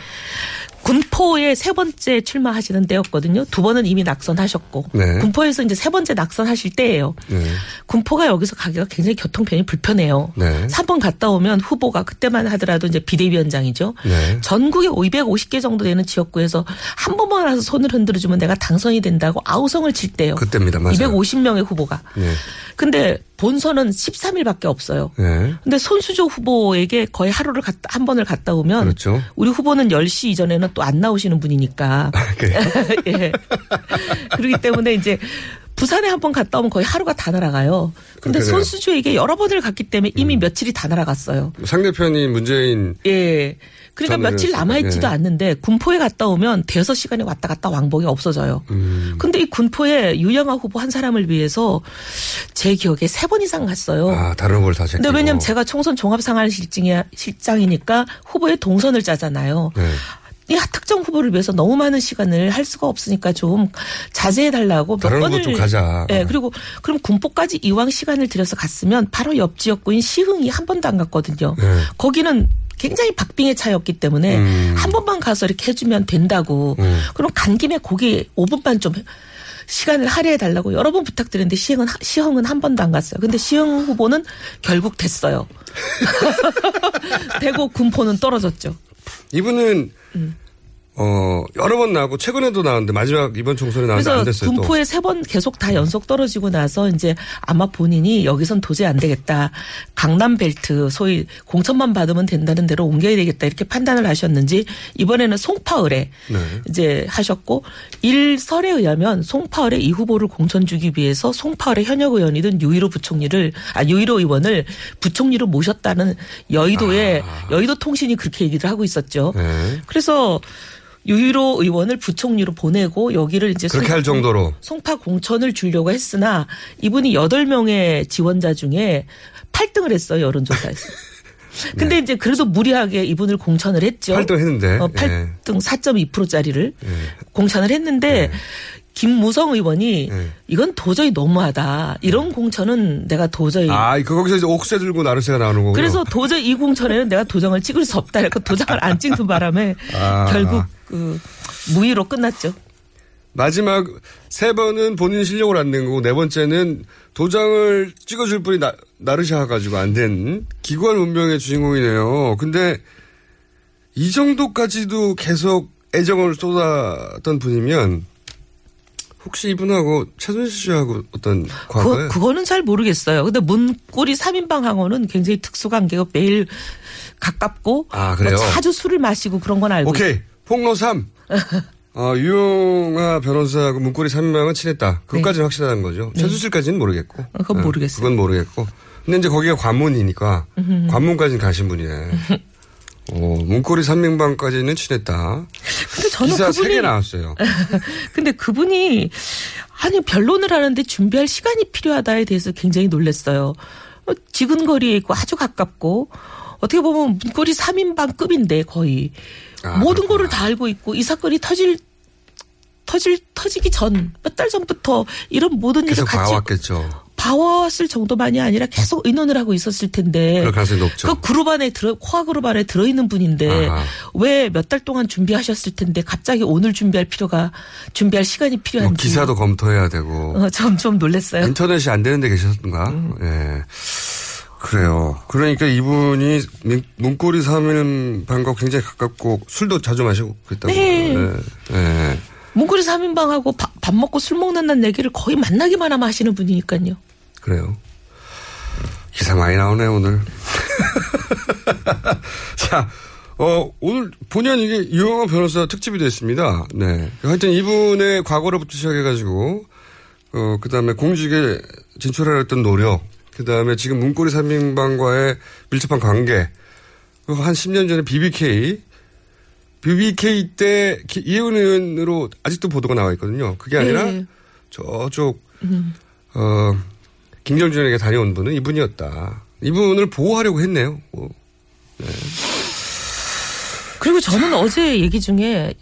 군포에 세 번째 출마하시는 때였거든요. 두 번은 이미 낙선하셨고 네. 군포에서 이제 세 번째 낙선하실 때예요. 네. 군포가 여기서 가기가 굉장히 교통편이 불편해요. 네. 3번 갔다 오면 후보가 그때만 하더라도 이제 비대위원장이죠. 네. 전국에 550개 정도 되는 지역구에서 한 번만 와서 손을 흔들어 주면 내가 당선이 된다고 아우성을 칠 때요. 그때입니다. 맞아요. 250명의 후보가. 네. 근데 본선은 13일밖에 없어요. 네. 근데 손수조 후보에게 거의 하루를 갔다, 한 번을 갔다 오면 그렇죠. 우리 후보는 10시 이전에는 또 안 나오시는 분이니까. [LAUGHS] 예. 그렇기 때문에 이제 부산에 한 번 갔다 오면 거의 하루가 다 날아가요. 근데. 음. 손수조에게 여러 번을 갔기 때문에 이미 며칠이 다 날아갔어요. 상대편이 문재인. 예. 그러니까 며칠. 남아있지도 예. 않는데 군포에 갔다 오면 대여섯 시간이 왔다 갔다 왕복이 없어져요. 음. 근데 이 군포에 유영아 후보 한 사람을 위해서 제 기억에 세 번 이상 갔어요. 아, 다른 걸 다 제끼고. 근데 왜냐면 제가 총선 종합상할 실장이니까 후보의 동선을 짜잖아요. 네. 이 특정 후보를 위해서 너무 많은 시간을 할 수가 없으니까 좀 자제해 달라고 몇 다른 번을 곳좀 가자. 예, 그리고 그럼 군포까지 이왕 시간을 들여서 갔으면 바로 옆 지역구인 시흥이 한 번도 안 갔거든요. 네. 거기는 굉장히 박빙의 차였기 때문에 음. 한 번만 가서 이렇게 해주면 된다고. 음. 그럼 간 김에 거기 5분만 좀 시간을 할애해 달라고 여러 번 부탁드렸는데 시흥은 하- 시흥은 한 번도 안 갔어요. 근데 시흥 후보는 결국 됐어요. [LAUGHS] 되고 군포는 떨어졌죠. 이분은 음. 어 여러 번 나오고 최근에도 나왔는데 마지막 이번 총선에 나왔는데 안 됐어요. 또. 군포에 세 번 계속 다 연속 떨어지고 나서 이제 아마 본인이 여기선 도저히 안 되겠다. 강남 벨트 소위 공천만 받으면 된다는 대로 옮겨야 되겠다 이렇게 판단을 하셨는지 이번에는 송파을에 네. 이제 하셨고 일설에 의하면 송파을에 이 후보를 공천 주기 위해서 송파을의 현역 의원이든 유일호 부총리를 아 유일호 의원을 부총리로 모셨다는 여의도의 여의도 통신이 그렇게 얘기를 하고 있었죠. 네. 그래서 유일호 의원을 부총리로 보내고 여기를 이제 그렇게 송파 할 정도로. 송파 공천을 주려고 했으나 이분이 8명의 지원자 중에 8등을 했어요, 여론조사에서. [LAUGHS] 근데 이제 그래도 무리하게 이분을 공천을 했죠. 8등 했는데. 어, 예. 8등 4.2%짜리를 공천을 했는데 김무성 의원이 이건 도저히 너무하다. 이런 공천은 내가 도저히 아, 그 거기서 이제 옥새 들고 나르새가 나오는 거고. 그래서 도저히 이 공천에는 내가 도장을 찍을 수 없다. 이렇게 도장을 안 찍는 바람에 [LAUGHS] 아. 결국 그 무위로 끝났죠. 마지막 세 번은 본인 실력을 안 낸 거고 네 번째는 도장을 찍어줄 분이 나, 나르샤 가지고 안 된 기관 운명의 주인공이네요. 근데 이 정도까지도 계속 애정을 쏟았던 분이면 혹시 이분하고 최순실 씨하고 어떤 과거에 그거, 그거는 잘 모르겠어요. 근데 문고리 3인방 항원은 굉장히 특수 관계고 매일 가깝고 아? 뭐 자주 술을 마시고 그런 건 알고 오케이 폭로 3 [LAUGHS] 어, 유용아 변호사하고 문고리 3명은 친했다. 그것까지는 확실한 거죠. 네. 최순실까지는 모르겠고. 어, 그건 어, 모르겠어요. 그건 모르겠고. 근데 이제 거기가 관문이니까. 관문까지는 가신 분이네. [LAUGHS] 어, 문고리 3명방까지는 친했다. 근데 저는 기사 그분이 3개 나왔어요. [LAUGHS] 근데 그분이 아니 변론을 하는데 준비할 시간이 필요하다에 대해서 굉장히 놀랐어요. 어, 지근 거리에 있고 아주 가깝고 어떻게 보면 문고리 3인방급인데 거의 아, 모든 거를 다 알고 있고 이 사건이 터질 터질 터지기 전 몇 달 전부터 이런 모든 일을 같이 봐왔겠죠. 봐왔을 정도만이 아니라 계속 의논을 하고 있었을 텐데 그럴 가능성이 높죠. 그 그룹 안에 들어 코아 그룹 안에 들어 있는 분인데 아하. 왜몇 달 동안 준비하셨을 텐데 갑자기 오늘 준비할 필요가 준비할 시간이 뭐 필요한지 기사도 검토해야 되고. 어, 좀, 좀 놀랬어요. 인터넷이 안 되는 데 계셨던가? 음. 예. 그래요. 그러니까 이분이 민- 문고리 3일반과 굉장히 가깝고 술도 자주 마시고 그랬다고. 네. 예. 예. 문고리 3인방하고 밥, 밥 먹고 술 먹는다는 얘기를 거의 만나기만 하면 하시는 분이니까요. 그래요. 기사 많이 나오네, 오늘. [LAUGHS] 자, 어, 오늘 본의 이게 유영아 변호사 특집이 됐습니다. 네. 하여튼 이분의 과거로부터 시작해가지고, 어, 그 다음에 공직에 진출하려 했던 노력, 그 다음에 지금 문고리 삼인방과의 밀접한 관계, 그리고 한 10년 전에 BBK, BBK 때 기- 이혜원 의원으로 아직도 보도가 나와 있거든요. 그게 아니라 네. 저쪽 음. 어, 김정준에게 다녀온 분은 이분이었다. 이분을 보호하려고 했네요. 뭐. 그리고 저는 어제 얘기 중에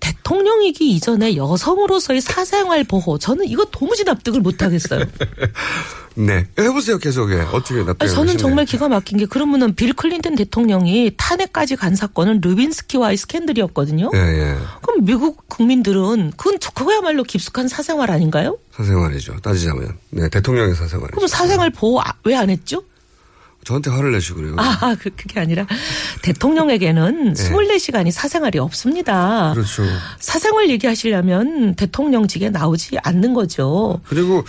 대통령이기 이전에 여성으로서의 사생활 보호 저는 이거 도무지 납득을 못 하겠어요. [LAUGHS] 네. 해보세요, 계속. 예. 어떻게 납득 저는 정말 기가 막힌 게 그러면은 빌 클린턴 대통령이 탄핵까지 간 사건은 르빈스키와의 스캔들이었거든요. 예, 예. 그럼 미국 국민들은 그건 그거야말로 깊숙한 사생활 아닌가요? 사생활이죠. 따지자면. 네, 대통령의 사생활. 그럼 사생활 보호 아, 왜안 했죠? 저한테 화를 내시고 그래요. 아, 그, 그게 아니라 대통령에게는 24시간이 사생활이 없습니다. 그렇죠. 사생활 얘기하시려면 대통령직에 나오지 않는 거죠. 그리고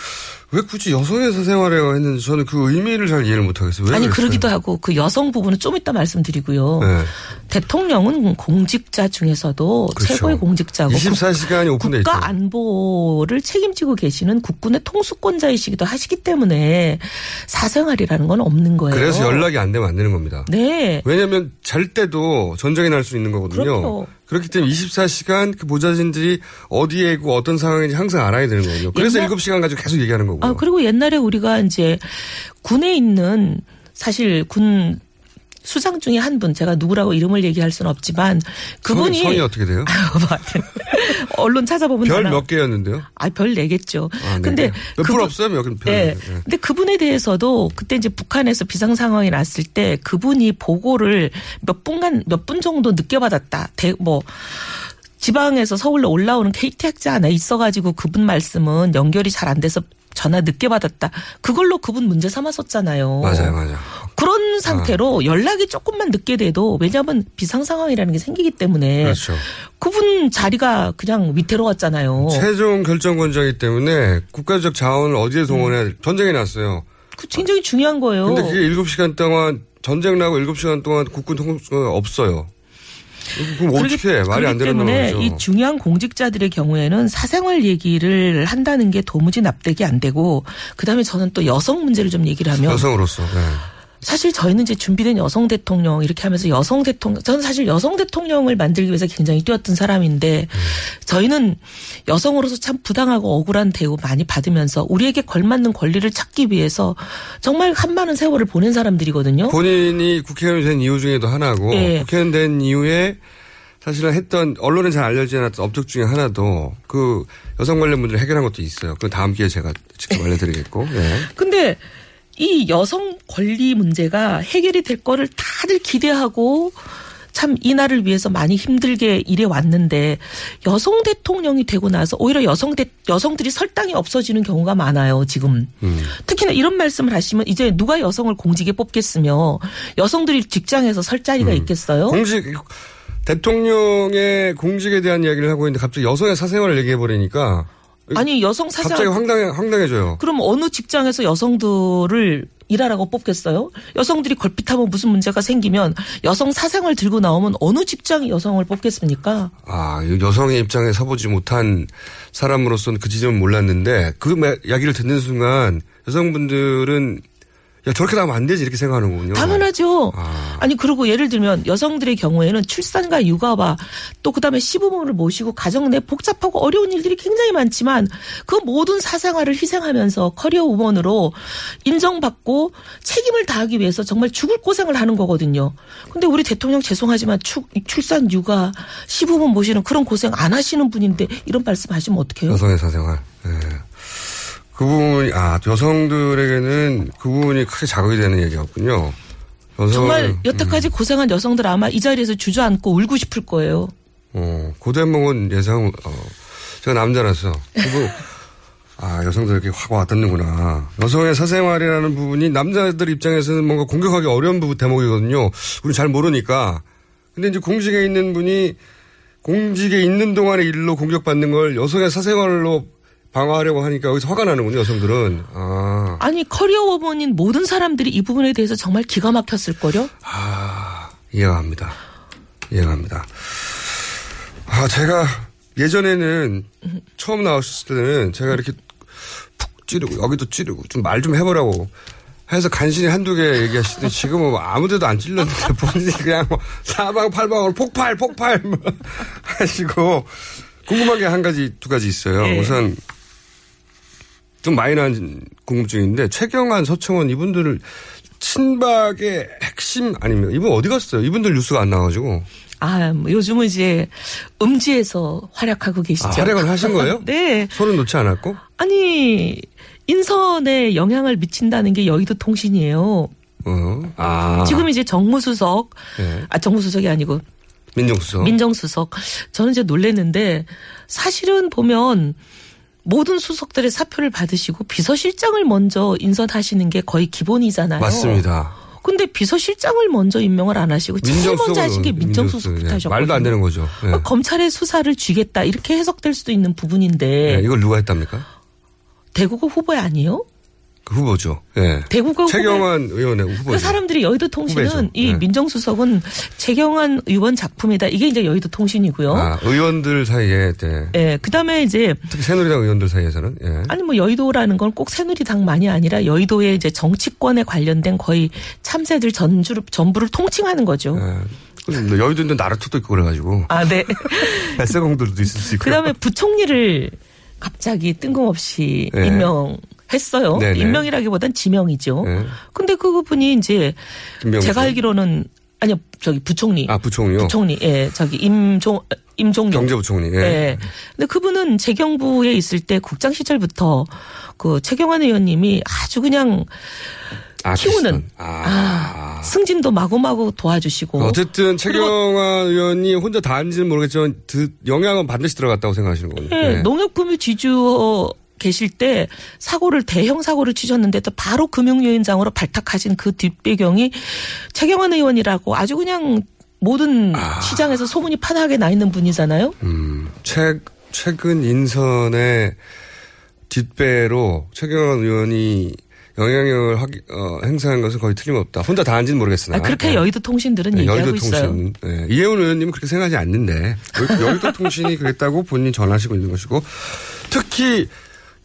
왜 굳이 여성의 사생활이라고 했는지 저는 그 의미를 잘 이해를 못하겠어요. 왜 아니 그랬어요? 그러기도 하고 그 여성 부분은 좀 이따 말씀드리고요. 네. 대통령은 공직자 중에서도 그렇죠. 최고의 공직자고 24시간이 오픈돼 있죠. 국가 안보를 책임지고 계시는 국군의 통수권자이시기도 하시기 때문에 사생활이라는 건 없는 거예요. 그래서 연락이 안 되면 안 되는 겁니다. 네. 왜냐하면 잘 때도 전쟁이 날 수 있는 거거든요. 그럼요. 그렇기 때문에 24시간 그 보좌진들이 어디에 있고 어떤 상황인지 항상 알아야 되는 거거든요. 그래서 옛날- 7시간 가지고 계속 얘기하는 거고. 아, 그리고 옛날에 우리가 이제 군에 있는 사실 군 수장 중에 한 분, 제가 누구라고 이름을 얘기할 수는 없지만 그분이 성이, 어떻게 돼요? [LAUGHS] 뭐 [LAUGHS] 언론 찾아보면 별다몇 개였는데요? 아, 별 내겠죠. 아, 네 근데 개. 몇분 그분- 없어요? 몇 개? 별. 예. 네. 근데 그분에 대해서도 그때 이제 북한에서 비상 상황이 났을 때 그분이 보고를 몇 분간 몇 분 정도 늦게 받았다. 대, 뭐 지방에서 서울로 올라오는 KTX 안에 있어가지고 그분 말씀은 연결이 잘 안 돼서 전화 늦게 받았다. 그걸로 그분 문제 삼았었잖아요. 맞아요, 맞아요. 그런 상태로 연락이 조금만 늦게 돼도 왜냐하면 비상 상황이라는 게 생기기 때문에 그렇죠. 그분 자리가 그냥 위태로웠잖아요. 최종 결정권자이기 때문에 국가적 자원을 어디에 동원해야 돼? 전쟁이 났어요. 그 굉장히 중요한 거예요. 근데 그게 7시간 동안 전쟁 나고 7시간 동안 국군 통수가 없어요. 그럼 어떻게 해? 말이 안 되는 때문에. 이 중요한 공직자들의 경우에는 사생활 얘기를 한다는 게 도무지 납득이 안 되고 그다음에 저는 또 여성 문제를 좀 얘기를 하면 여성으로서. 네. 사실 저희는 이제 준비된 여성 대통령 이렇게 하면서 여성 대통령 저는 사실 여성 대통령을 만들기 위해서 굉장히 뛰었던 사람인데 저희는 여성으로서 참 부당하고 억울한 대우 많이 받으면서 우리에게 걸맞는 권리를 찾기 위해서 정말 한 많은 세월을 보낸 사람들이거든요. 본인이 국회의원이 된 이유 중에도 하나고 예. 국회의원 된 이후에 사실은 했던 언론에 잘 알려지지 않았던 업적 중에 하나도 그 여성 관련 문제를 해결한 것도 있어요. 그 다음 기회에 제가 직접 [LAUGHS] 알려드리겠고. 예. 근데 이 여성 권리 문제가 해결이 될 거를 다들 기대하고 참 이날을 위해서 많이 힘들게 일해 왔는데 여성 대통령이 되고 나서 오히려 여성 대, 여성들이 설당이 없어지는 경우가 많아요 지금 음. 특히나 이런 말씀을 하시면 이제 누가 여성을 공직에 뽑겠으며 여성들이 직장에서 설 자리가 있겠어요? 음. 공직 대통령의 공직에 대한 이야기를 하고 있는데 갑자기 여성의 사생활을 얘기해 버리니까 아니 여성 사생 갑자기 황당해 황당해져요. 그럼 어느 직장에서 여성들을 일하라고 뽑겠어요? 여성들이 걸핏하면 무슨 문제가 생기면 여성 사생활 들고 나오면 어느 직장이 여성을 뽑겠습니까? 아, 이 여성의 입장에 서보지 못한 사람으로서는 그 지점은 몰랐는데 그 마- 이야기를 듣는 순간 여성분들은 야 저렇게 나오면 안 되지 이렇게 생각하는군요. 당연하죠. 아 니 그리고 예를 들면 여성들의 경우에는 출산과 육아와 또 그다음에 시부모를 모시고 가정 내 복잡하고 어려운 일들이 굉장히 많지만 그 모든 사생활을 희생하면서 커리어 우먼으로 인정받고 책임을 다하기 위해서 정말 죽을 고생을 하는 거거든요. 근데 우리 대통령 죄송하지만 추- 출산 육아 시부모 모시는 그런 고생 안 하시는 분인데 이런 말씀하시면 어떡해요? 여성의 사생활. 예. 그 부분이 아 여성들에게는 그 부분이 크게 자극이 되는 얘기였군요. 여성 정말 여태까지 고생한 여성들 아마 이 자리에서 주저앉고 울고 싶을 거예요. 어, 그 대목은 예상, 어, 제가 남자라서, 그거, 아, 여성들 이렇게 확 와닿는구나. 여성의 사생활이라는 부분이 남자들 입장에서는 뭔가 공격하기 어려운 부분 대목이거든요. 우리 잘 모르니까. 근데 이제 공직에 있는 분이 공직에 있는 동안의 일로 공격받는 걸 여성의 사생활로 방어하려고 하니까 여기서 화가 나는군요, 여성들은. 아. 아니 career woman인 모든 사람들이 이 부분에 대해서 정말 기가 막혔을 거요. 이해가 갑니다. 이해가 갑니다. 아, 제가 예전에는 처음 나오셨을 때는 제가 이렇게 푹 찌르고 여기도 찌르고 좀 말좀 해보라고 해서 간신히 한두 개 얘기하시는데 지금은 뭐 아무 데도 안 찔렀는데 본인이 그냥 뭐 사방팔방으로 폭발, 폭발 뭐 하시고 궁금한 게 한 가지, 두 가지 있어요. 예. 우선 좀 마이너한 궁금증인데 최경환, 서청원 이분들을 친박의 핵심 아닙니까? 이분 어디 갔어요? 이분들 뉴스가 안 나와가지고. 아, 뭐 요즘은 이제 음지에서 활약하고 계시죠. 아, 활약을 하신 거예요? [LAUGHS] 네. 손은 놓지 않았고? 아니 인선에 영향을 미친다는 게 여의도 통신이에요. 어. 아. 지금 이제 정무수석, 네. 아 정무수석이 아니고 민정수석. 민정수석. 저는 이제 놀랬는데 사실은 보면 모든 수석들의 사표를 받으시고 비서실장을 먼저 인선하시는 게 거의 기본이잖아요. 맞습니다. 근데 비서실장을 먼저 임명을 안 하시고 제일 먼저 하신 게 민정수석부터 예, 하셨거든요. 말도 안 되는 거죠. 예. 어, 검찰의 수사를 쥐겠다 이렇게 해석될 수도 있는 부분인데 예, 이걸 누가 했답니까? 대구가 후보 아니에요? 그 후보죠. 예. 대구가 최경환 의원의 후보죠. 그 사람들이 여의도 통신은 후배죠. 이 네. 민정수석은 최경환 의원 작품이다. 이게 이제 여의도 통신이고요. 아, 의원들 사이에, 네. 예, 그다음에 이제 특히 새누리당 의원들 사이에서는, 예. 아니 뭐 여의도라는 건 꼭 새누리당만이 아니라 여의도의 이제 정치권에 관련된 거의 참새들 전주를 전부를 통칭하는 거죠. 근데 여의도인데 나루토도 있고 그래가지고. 아, 네. [LAUGHS] 백세공들도 있을 수 있고. 그 다음에 부총리를 갑자기 뜬금없이 네. 임명 했어요. 네네. 임명이라기보단 지명이죠. 네. 근데 그분이 이제 김병수. 제가 알기로는 아니요 저기 부총리. 아, 부총리요? 부총리. 예, 저기 임종 임종용 경제부총리. 예. 예. 근데 그분은 재경부에 있을 때 국장 시절부터 그 최경환 의원님이 아주 그냥 아, 키우는 계시던. 아, 승진도 마구마구 도와주시고 어쨌든 최경환 의원이 혼자 다 하는지는 모르겠지만 그 영향은 반드시 들어갔다고 생각하시는 거군요. 예, 네. 농협금융 지주 계실 때 사고를 대형 사고를 치셨는데 또 바로 금융위원장으로 발탁하신 그 뒷배경이 최경환 의원이라고 아주 그냥 모든 시장에서 소문이 파다하게 나 있는 분이잖아요. 음, 최, 최근 인선의 뒷배로 최경환 의원이 영향력을 확, 어, 행사한 것은 거의 틀림없다. 혼자 다 한지는 모르겠으나. 아, 그렇게 네. 여의도 통신들은 네, 얘기하고 여의도 있어요. 통신. 네. 이혜원 의원님은 그렇게 생각하지 않는데 여- 여의도 통신이 그랬다고 본인이 전하시고 있는 것이고 특히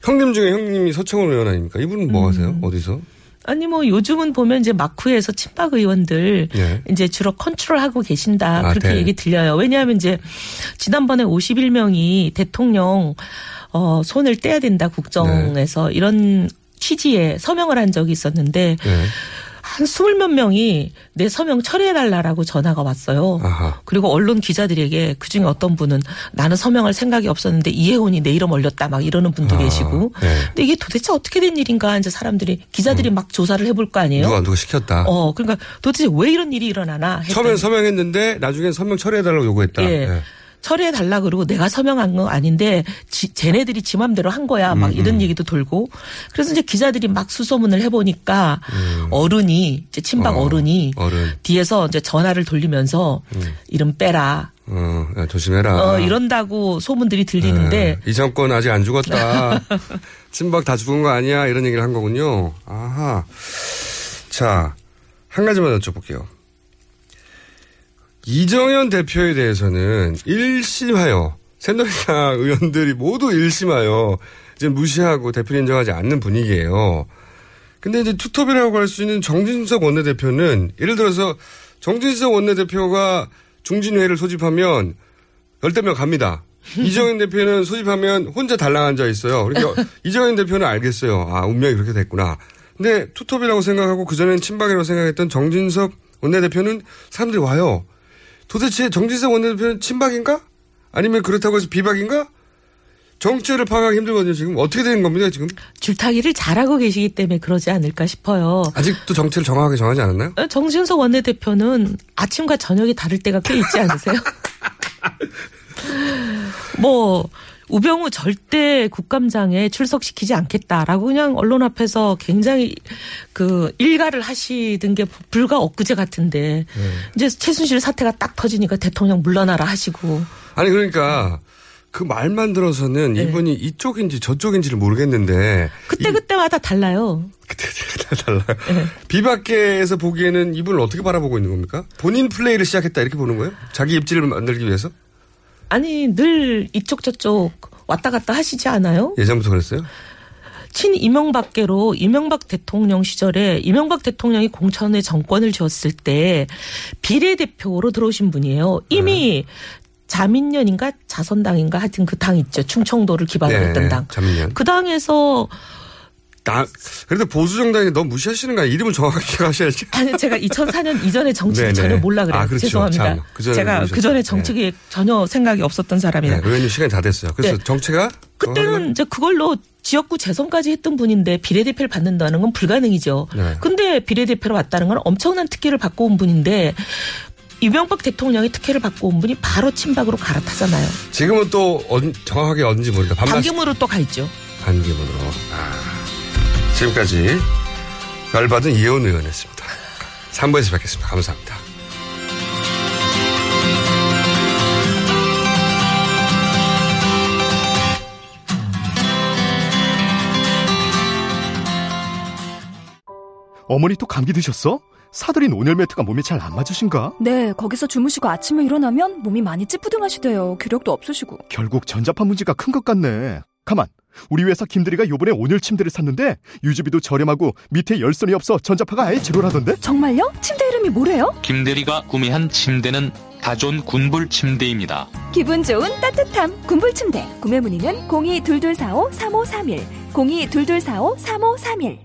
형님 중에 형님이 서청원 의원 아닙니까? 이분은 뭐 하세요? 어디서? 아니 뭐 요즘은 보면 이제 마쿠에서 친박 의원들 예. 이제 주로 컨트롤하고 계신다 아, 그렇게 네. 얘기 들려요. 왜냐하면 이제 지난번에 51명이 대통령 어 손을 떼야 된다 국정에서 네. 이런 취지에 서명을 한 적이 있었는데 예. 한 스물 몇 명이 내 서명 처리해달라라고 전화가 왔어요. 아하. 그리고 언론 기자들에게 그 중에 어떤 분은 나는 서명할 생각이 없었는데 이혜원이 내 이름 올렸다 막 이러는 분도 아, 계시고. 네. 근데 이게 도대체 어떻게 된 일인가 이제 사람들이 기자들이 막 조사를 해볼 거 아니에요. 음. 누가 누가 시켰다. 어 그러니까 도대체 왜 이런 일이 일어나나 처음엔 서명했는데 나중엔 서명 처리해달라고 요구했다. 예. 처리해 달라 그러고 내가 서명한 건 아닌데 지, 쟤네들이 지 맘대로 한 거야 막 음, 이런 얘기도 돌고 그래서 이제 기자들이 막 수소문을 해보니까 어른이 이제 친박 음. 어, 어, 른이 어른. 뒤에서 이제 전화를 돌리면서 이름 빼라 어, 야, 조심해라. 어, 이런다고 소문들이 들리는데 이 정권 아직 안 죽었다. [LAUGHS] 친박 다 죽은 거 아니야? 이런 얘기를 한 거군요. 아하. 자, 한 가지만 여쭤볼게요. 이정현 대표에 대해서는 1심하여 새누리당 [LAUGHS] 의원들이 모두 1심하여 이제 무시하고 대표 인정하지 않는 분위기예요. 근데 이제 투톱이라고 할 수 있는 정진석 원내대표는 예를 들어서 정진석 원내대표가 중진회를 소집하면 열대 명 갑니다. [LAUGHS] 이정현 대표는 소집하면 혼자 달랑 앉아 있어요. 그러니까 [LAUGHS] 이정현 대표는 알겠어요. 아, 운명이 그렇게 됐구나. 근데 투톱이라고 생각하고 그전엔 친박이라고 생각했던 정진석 원내대표는 사람들이 와요. 도대체 정진석 원내대표는 친박인가? 아니면 그렇다고 해서 비박인가? 정체를 파악하기 힘들거든요, 지금. 어떻게 되는 겁니까, 지금? 줄타기를 잘하고 계시기 때문에 그러지 않을까 싶어요. 아직도 정체를 정확하게 정하지 않았나요? 어, 정진석 원내대표는 아침과 저녁이 다를 때가 꽤 있지 않으세요? [LAUGHS] 뭐 우병우 절대 국감장에 출석시키지 않겠다라고 그냥 언론 앞에서 굉장히 그 일가를 하시던 게 불과 엊그제 같은데 네. 이제 최순실 사태가 딱 터지니까 대통령 물러나라 하시고 아니, 그러니까 그 말만 들어서는 네. 이분이 이쪽인지 저쪽인지를 모르겠는데. 그때 그때마다 달라요. 다 [LAUGHS] 달라요. 비박계에서 보기에는 이분을 어떻게 바라보고 있는 겁니까? 본인 플레이를 시작했다 이렇게 보는 거예요? 자기 입지를 만들기 위해서? 아니 늘 이쪽 저쪽 왔다 갔다 하시지 않아요? 예전부터 그랬어요? 친 이명박계로 이명박 대통령 시절에 이명박 대통령이 공천의 정권을 쥐었을 때 비례대표로 들어오신 분이에요. 이미 자민련인가 자선당인가 하여튼 그 당 있죠. 충청도를 기반으로 네, 했던 당. 자민련. 그 당에서 나, 그래도 보수 정당이 너무 무시하시는 거 아니에요? 이름을 정확하게 기억하셔야지. [LAUGHS] 아니 제가 2004년 이전의 정치를 네네. 전혀 몰라 그래요. 아, 그렇죠. 죄송합니다. 참, 그전에 제가. 그 전에 정치에 전혀 생각이 없었던 사람이라. 네, 의원님 시간이 다 됐어요. 그래서 네. 정체가? 그때는 이제 그걸로 지역구 재선까지 했던 분인데 비례대표를 받는다는 건 불가능이죠. 네. 근데 비례대표로 왔다는 건 엄청난 특혜를 받고 온 분인데 이명박 대통령이 특혜를 받고 온 분이 바로 친박으로 갈아타잖아요. 지금은 또 언- 정확하게 모르니까 반말 반기문으로 또 가 있죠. 반기문으로. 아, 지금까지 열받은 이혜원 의원이었습니다. 3부에서 뵙겠습니다. 감사합니다. 어머니 또 감기 드셨어? 사들인 온열 매트가 몸에 잘 안 맞으신가? 네, 거기서 주무시고 아침에 일어나면 몸이 많이 찌뿌둥하시대요. 기력도 없으시고. 결국 전자파 문제가 큰 것 같네. 가만. 우리 회사 김대리가 요번에 온열 침대를 샀는데 유지비도 저렴하고 밑에 열선이 없어 전자파가 아예 제로라던데? 정말요? 침대 이름이 뭐래요? 김대리가 구매한 침대는 다존 군불 침대입니다. 기분 좋은 따뜻함 군불 침대. 구매 문의는 0222453531. 0222453531.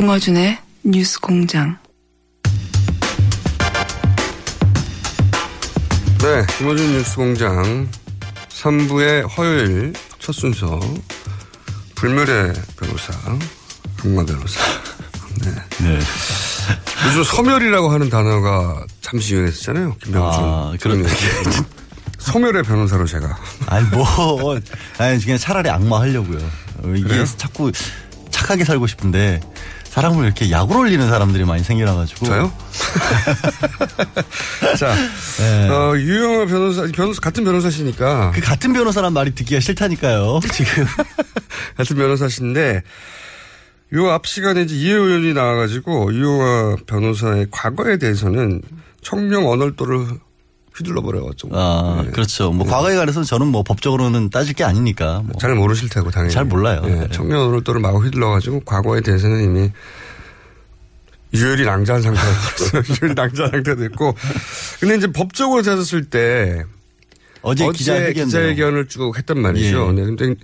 김어준의 뉴스 공장. 네, 김호준 뉴스 공장 3부의 화요일 첫 순서 불멸의 변호사 강마 변호사. 네. 요즘 소멸이라고 하는 단어가 잠시 유행했었잖아요. 김병준. 아, 그런 소멸의 변호사로 제가. 아니 뭐 아니 그냥 차라리 악마 하려고요. 어, 이게 그래요? 자꾸 착하게 살고 싶은데 사람을 이렇게 약으로 올리는 사람들이 많이 생겨나가지고. 저요? [LAUGHS] 자, 네. 어, 유영아 변호사, 변호사, 같은 변호사시니까. 그 같은 변호사란 말이 듣기가 싫다니까요. 지금. [LAUGHS] 같은 변호사신데, 요 앞 시간에 이제 이해 의원이 나와가지고, 유영아 변호사의 과거에 대해서는 청명 언얼도를 휘둘러 버려가지고. 아, 그렇죠. 뭐 과거에 관해서는 저는 뭐 법적으로는 따질 게 아니니까. 뭐. 잘 모르실 테고, 당연히. 잘 몰라요. 예, 청명 언얼도를 마구 휘둘러가지고, 과거에 대해서는 이미 유혈이 낭자한 상태가 됐어요. [LAUGHS] 유혈이 낭자한 상태가 됐고. 근데 이제 법적으로 찾았을 때, 어제 기자회견 기자회견을 쭉 했단 말이죠. 예. 네, 근데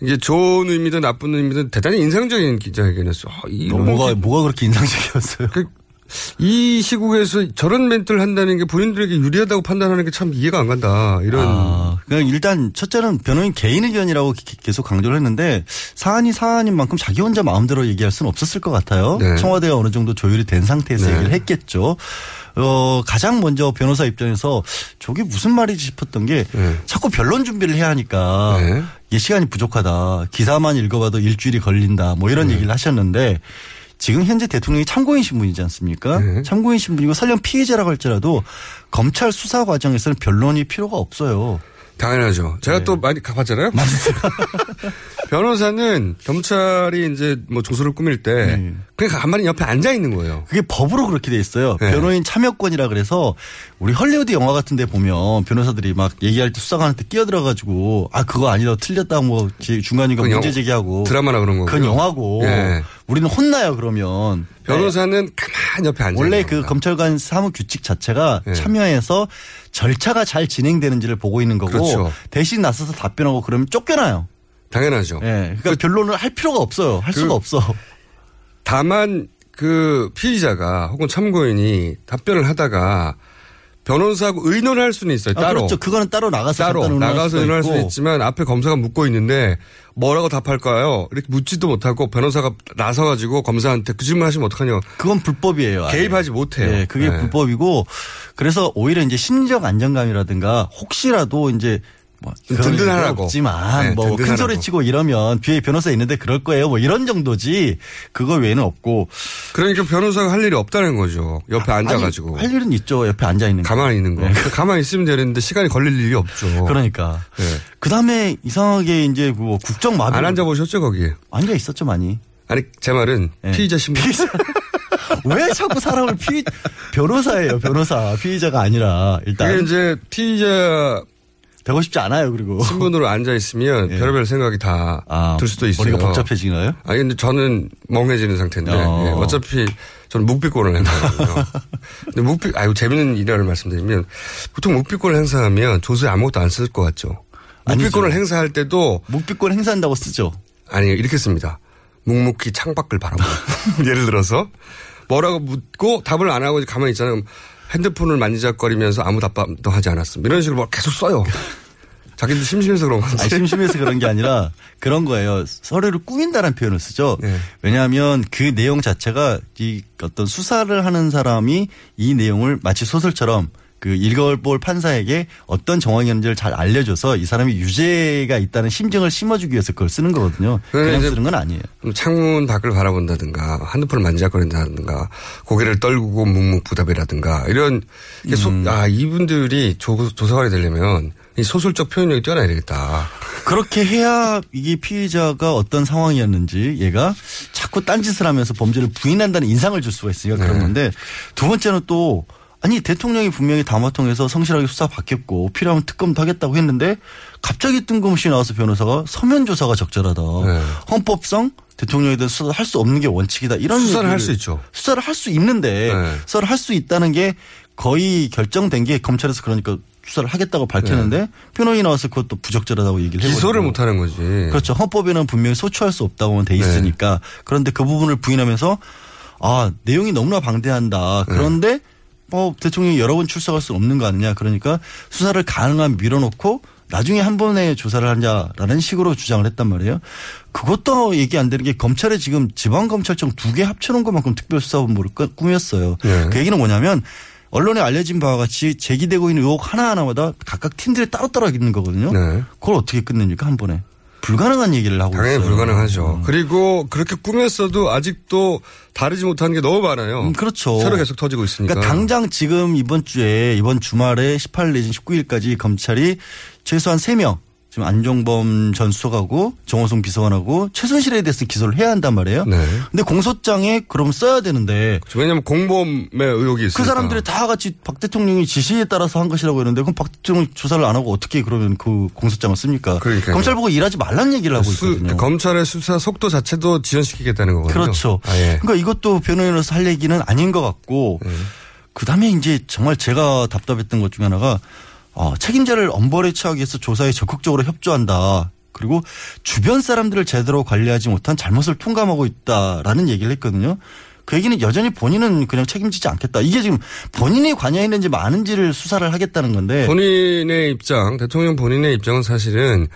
이게 좋은 의미든 나쁜 의미든 대단히 인상적인 기자회견이었어. 아, 이런 뭐가 기- 뭐가 그렇게 인상적이었어요? 그, 이 시국에서 저런 멘트를 한다는 게 본인들에게 유리하다고 판단하는 게 참 이해가 안 간다. 이런. 아, 그냥 일단 첫째는 변호인 개인 의견이라고 기- 계속 강조를 했는데 사안이 사안인 만큼 자기 혼자 마음대로 얘기할 수는 없었을 것 같아요. 네. 청와대가 어느 정도 조율이 된 상태에서 네. 얘기를 했겠죠. 어, 가장 먼저 변호사 입장에서 저게 무슨 말이지 싶었던 게 네. 자꾸 변론 준비를 해야 하니까 이게 시간이 부족하다. 기사만 읽어봐도 일주일이 걸린다. 뭐 네. 이런 얘기를 하셨는데 지금 현재 대통령이 참고인 신분이지 않습니까? 네. 참고인 신분이고 설령 피해자라고 할지라도 검찰 수사 과정에서는 변론이 필요가 없어요. 당연하죠. 제가 또 많이 가봤잖아요. [LAUGHS] 변호사는 경찰이 이제 뭐 조서를 꾸밀 때 그냥 가만히 옆에 앉아 있는 거예요. 그게 법으로 그렇게 돼 있어요. 네. 변호인 참여권이라 그래서 우리 헐리우드 영화 같은 데 보면 변호사들이 막 얘기할 때 수사관한테 끼어들어 가지고 아 그거 아니다 틀렸다 뭐 그건 문제 영- 제기하고 드라마나 그런 거고요. 그건 영화고 예. 우리는 혼나요 그러면 변호사는 가만히 옆에 앉아 원래 그 검찰관 사무 규칙 자체가 예. 참여해서 절차가 잘 진행되는지를 보고 있는 거고 그렇죠. 대신 나서서 답변하고 그러면 쫓겨나요. 당연하죠. 예. 그러니까 변론을 할 필요가 없어요. 할 그- 수가 없어. 다만 그 피의자가 혹은 참고인이 답변을 하다가 변호사하고 의논을 할 수는 있어요. 아, 따로. 그렇죠. 그거는 따로 나가서 따로 의논할 나가서 의논할. 수는 있지만 앞에 검사가 묻고 있는데 뭐라고 답할까요? 이렇게 묻지도 못하고 변호사가 나서 가지고 검사한테 그 질문 하시면 어떡하냐. 그건 불법이에요. 아예. 개입하지 못해요. 네, 그게 네. 불법이고 그래서 오히려 이제 심리적 안정감이라든가 혹시라도 이제 뭐 든든하라고. 없지만 네, 뭐큰 든든하라고. 소리 치고 이러면 뒤에 변호사 있는데 그럴 거예요. 뭐 이런 정도지 그거 외에는 없고 그러니까 변호사가 할 일이 없다는 거죠. 옆에 앉아가지고. 아니, 할 일은 있죠. 옆에 앉아 있는 거. 가만히 있는 거. 네. 가만히 있으면 되는데 시간이 걸릴 일이 없죠. 그러니까 네. 그다음에 이상하게 이제 뭐 국정 마비 안 앉아 보셨죠, 거기에? 앉아 있었죠 많이. 아니, 제 말은 네. 피의자 신분. 왜 자꾸 사람을 피 변호사예요 변호사 피의자가 아니라 일단 그게 이제 피의자 되고 싶지 않아요 그리고 신분으로 앉아 있으면 예. 별의별 생각이 다들 수도 있어요. 머리가 복잡해지나요? 아니 근데 저는 멍해지는 상태인데 어. 예, 어차피 저는 묵비권을 행사하거든요. [LAUGHS] 근데 묵비 아유 재밌는 일화를 말씀드리면 보통 묵비권을 행사하면 조서에 아무것도 안 쓸 것 같죠. 묵비권을 아니죠. 행사할 때도 묵비권 행사한다고 쓰죠. 아니 이렇게 씁니다. 묵묵히 창밖을 바라보. [LAUGHS] 예를 들어서 뭐라고 묻고 답을 안 하고 가만히 있잖아요. 핸드폰을 만지작거리면서 아무 답도 하지 않았습니다. 이런 식으로 막 계속 써요. 자기들 심심해서 그런 건지. 아니, 심심해서 그런 게 아니라 그런 거예요. 서류를 꾸민다는 표현을 쓰죠. 네. 왜냐하면 그 내용 자체가 이 어떤 수사를 하는 사람이 이 내용을 마치 소설처럼 그 읽어볼 판사에게 어떤 정황이었는지를 잘 알려줘서 이 사람이 유죄가 있다는 심증을 심어주기 위해서 그걸 쓰는 거거든요. 그냥 쓰는 건 아니에요. 창문 밖을 바라본다든가 핸드폰을 만지작거린다든가 고개를 떨구고 묵묵부답이라든가 이런 소- 음. 아 이분들이 조, 조사관이 되려면 이 소설적 표현력이 뛰어나야 되겠다. 그렇게 해야 이게 피해자가 어떤 상황이었는지 얘가 자꾸 딴짓을 하면서 범죄를 부인한다는 인상을 줄 수가 있으니까 그런 네. 건데 두 번째는 또 아니 대통령이 분명히 담화 통해서 성실하게 수사 받겠고 필요하면 특검도 하겠다고 했는데 갑자기 뜬금없이 나와서 변호사가 서면 조사가 적절하다. 네. 헌법상 대통령에 대해서 수사를 할 수 없는 게 원칙이다. 이런 수사를 할 수 있죠. 수사를 할 수 있는데 네. 수사를 할 수 있다는 게 거의 결정된 게 검찰에서 그러니까 수사를 하겠다고 밝혔는데 변호인이 나와서 그것도 부적절하다고 얘기를 네. 기소를 못 하는 거지. 그렇죠. 헌법에는 분명히 소추할 수 없다고는 돼 네. 있으니까. 그런데 그 부분을 부인하면서 아, 내용이 너무나 방대한다. 네. 그런데 뭐 대통령이 여러 번 출석할 수 없는 거 아니냐. 그러니까 수사를 가능한 밀어놓고 나중에 한 번에 조사를 하자라는 식으로 주장을 했단 말이에요. 그것도 얘기 안 되는 게 검찰에 지금 지방검찰청 두 개 합쳐놓은 것만큼 특별수사본부를 꾸- 꾸몄어요. 네. 그 얘기는 뭐냐면 언론에 알려진 바와 같이 제기되고 있는 의혹 하나하나마다 각각 팀들이 따로따로 있는 거거든요. 그걸 어떻게 끝냅니까 한 번에? 불가능한 얘기를 하고 당연히 있어요. 불가능하죠. 그리고 그렇게 꾸몄어도 아직도 다르지 못한 게 너무 많아요. 음, 그렇죠. 새로 계속 터지고 있으니까. 그러니까 당장 지금 이번 주에 이번 주말에 18일 내지 19일까지 검찰이 최소한 3명 지금 안종범 전 수석하고 정호성 비서관하고 최순실에 대해서 기소를 해야 한단 말이에요. 네. 근데 공소장에 그럼 써야 되는데 왜냐하면 공범의 의혹이 있으니까. 그 사람들이 다 같이 박 대통령이 지시에 따라서 한 것이라고 했는데 그럼 박 대통령 조사를 안 하고 어떻게 그러면 그 공소장을 씁니까? 그러니까요. 검찰 보고 일하지 말라는 얘기를 하고 수- 있거든요. 검찰의 수사 속도 자체도 지연시키겠다는 거거든요. 그렇죠. 아 예. 그러니까 이것도 변호인으로서 할 얘기는 아닌 것 같고 네. 그다음에 이제 정말 제가 답답했던 것 중에 하나가 어, 책임자를 엄벌에 처하기 위해서 조사에 적극적으로 협조한다. 그리고 주변 사람들을 제대로 관리하지 못한 잘못을 통감하고 있다라는 얘기를 했거든요. 그 얘기는 여전히 본인은 그냥 책임지지 않겠다. 이게 지금 본인이 관여했는지 많은지를 수사를 하겠다는 건데. 본인의 입장, 대통령 본인의 입장은 사실은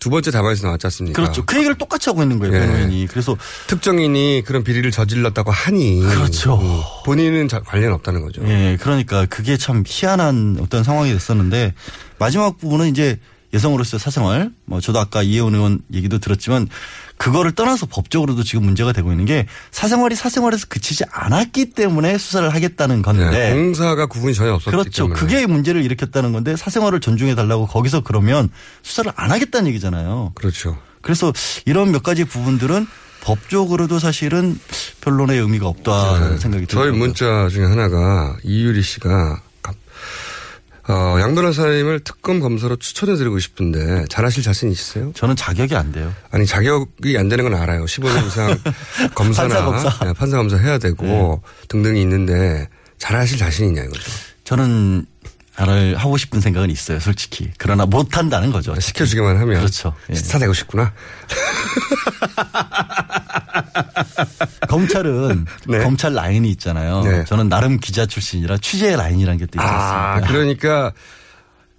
두 번째 답안에서 나왔지 않습니까? 그렇죠. 그 얘기를 똑같이 하고 있는 거예요, 예. 변호인이. 그래서 특정인이 그런 비리를 저질렀다고 하니 그렇죠. 음, 본인은 자- 관련 없다는 거죠. 예, 그러니까 그게 참 희한한 어떤 상황이 됐었는데 마지막 부분은 이제 여성으로서의 사생활, 뭐 저도 아까 이혜원 의원 얘기도 들었지만 그거를 떠나서 법적으로도 지금 문제가 되고 있는 게 사생활이 사생활에서 그치지 않았기 때문에 수사를 하겠다는 건데 네, 공사가 구분이 전혀 없었기 그렇죠. 때문에. 그게 문제를 일으켰다는 건데 사생활을 존중해 달라고 거기서 그러면 수사를 안 하겠다는 얘기잖아요. 그렇죠. 그래서 이런 몇 가지 부분들은 법적으로도 사실은 변론의 의미가 없다는 생각이 네. 저희 들어요. 문자 중에 하나가 이유리 씨가 갑- 어, 양 변호사님을 특검 검사로 추천해드리고 싶은데 잘하실 자신 있으세요? 저는 자격이 안 돼요. 아니 자격이 안 되는 건 알아요. 15년 [LAUGHS] 이상 검사나 판사, 검사. 네, 판사 검사 해야 되고 등등이 있는데 잘하실 자신 있냐 이거죠. 저는 를 하고 싶은 생각은 있어요, 솔직히. 그러나 못 한다는 거죠. 시켜주기만 하면 그렇죠. 예. 스타 되고 싶구나. [LAUGHS] 검찰은 검찰 라인이 있잖아요. 네. 저는 나름 기자 출신이라 취재 라인이라는 게 또 있지 아? 그러니까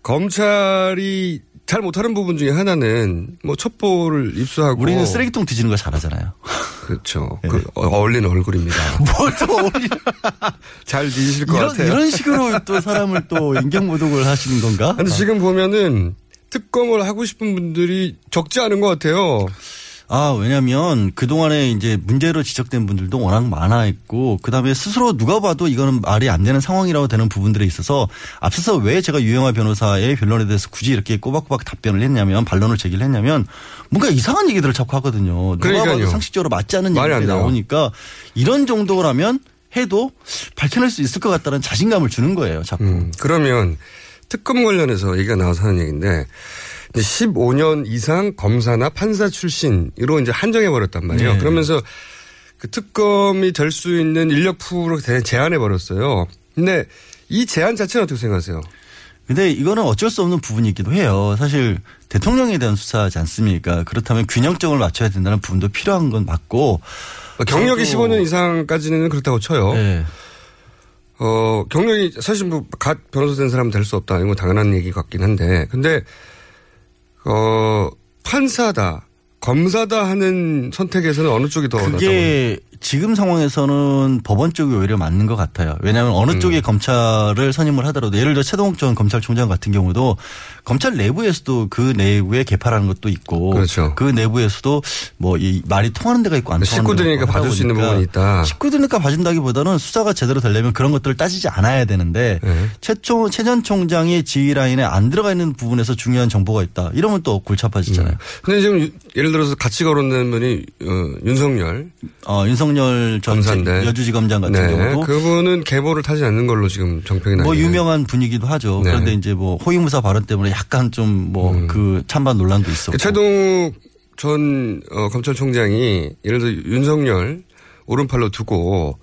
검찰이 잘 못하는 부분 중에 하나는 뭐 첩보를 입수하고 우리는 쓰레기통 뒤지는 거 잘하잖아요. 그렇죠. 그 어- 어울리는 얼굴입니다. [LAUGHS] 뭘또 어울리 [LAUGHS] 잘 뒤지실 것 이런, 같아요. 이런 식으로 또 사람을 또 인격 모독을 하시는 건가? 근데 지금 보면은 특검을 하고 싶은 분들이 적지 않은 것 같아요. 아, 왜냐면 그동안에 이제 문제로 지적된 분들도 워낙 많아 있고 그다음에 스스로 누가 봐도 이거는 말이 안 되는 상황이라고 되는 부분들에 있어서 앞서서 왜 제가 유영아 변호사의 변론에 대해서 굳이 이렇게 꼬박꼬박 답변을 했냐면 반론을 제기를 했냐면 뭔가 이상한 얘기들을 자꾸 하거든요. 누가 그러니까요. 봐도 상식적으로 맞지 않는 얘기들이. 나오니까 이런 정도라면 해도 밝혀낼 수 있을 것 같다는 자신감을 주는 거예요. 자꾸. 음, 그러면 특검 관련해서 얘기가 나와서 하는 얘기인데 이제 15년 이상 검사나 판사 출신으로 이제 한정해 버렸단 말이에요. 네. 그러면서 그 특검이 될 수 있는 인력 풀을 대- 제한해 버렸어요. 근데 이 제한 자체는 어떻게 생각하세요? 근데 이거는 어쩔 수 없는 부분이기도 해요. 사실 대통령에 대한 수사지 않습니까? 그렇다면 균형점을 맞춰야 된다는 부분도 필요한 건 맞고 경력이 저도- 15년 이상까지는 그렇다고 쳐요. 네. 어, 경력이 사실 뭐, 갓 변호사 된 사람은 될수 없다. 이건 뭐 당연한 얘기 같긴 한데. 근데, 어, 판사다, 검사다 하는 선택에서는 어느 쪽이 더 낫다고 그게 지금 상황에서는 법원 쪽이 오히려 맞는 것 같아요. 왜냐하면 어느 음. 쪽에 검찰을 선임을 하더라도 예를 들어 최동욱 전 검찰총장 같은 경우도 검찰 내부에서도 그 내부에 개파라는 것도 있고 그렇죠. 그 내부에서도 뭐 이 말이 통하는 데가 있고 안 통하는 데가 식구들이니까 봐줄 수 있는 부분이 있다. 식구들이니까 봐준다기보다는 수사가 제대로 되려면 그런 것들을 따지지 않아야 되는데 네. 최초 최전 총장의 지휘 라인에 안 들어가 있는 부분에서 중요한 정보가 있다. 이러면 또 골치 아파지잖아요. 근데 지금 유- 예를 들어서 같이 거론된 분이 어, 윤석열 어, 윤석열 전 검사인데. 여주지검장 같은 네, 경우도 그분은 계보를 타지 않는 걸로 지금 정평이 나요. 뭐 유명한 분이기도 하죠. 네. 그런데 이제 뭐 호위무사 발언 때문에 약간 좀 뭐그 찬반 논란도 있었고. 음. 최동욱 전 어, 검찰총장이 예를 들어 윤석열 오른팔로 두고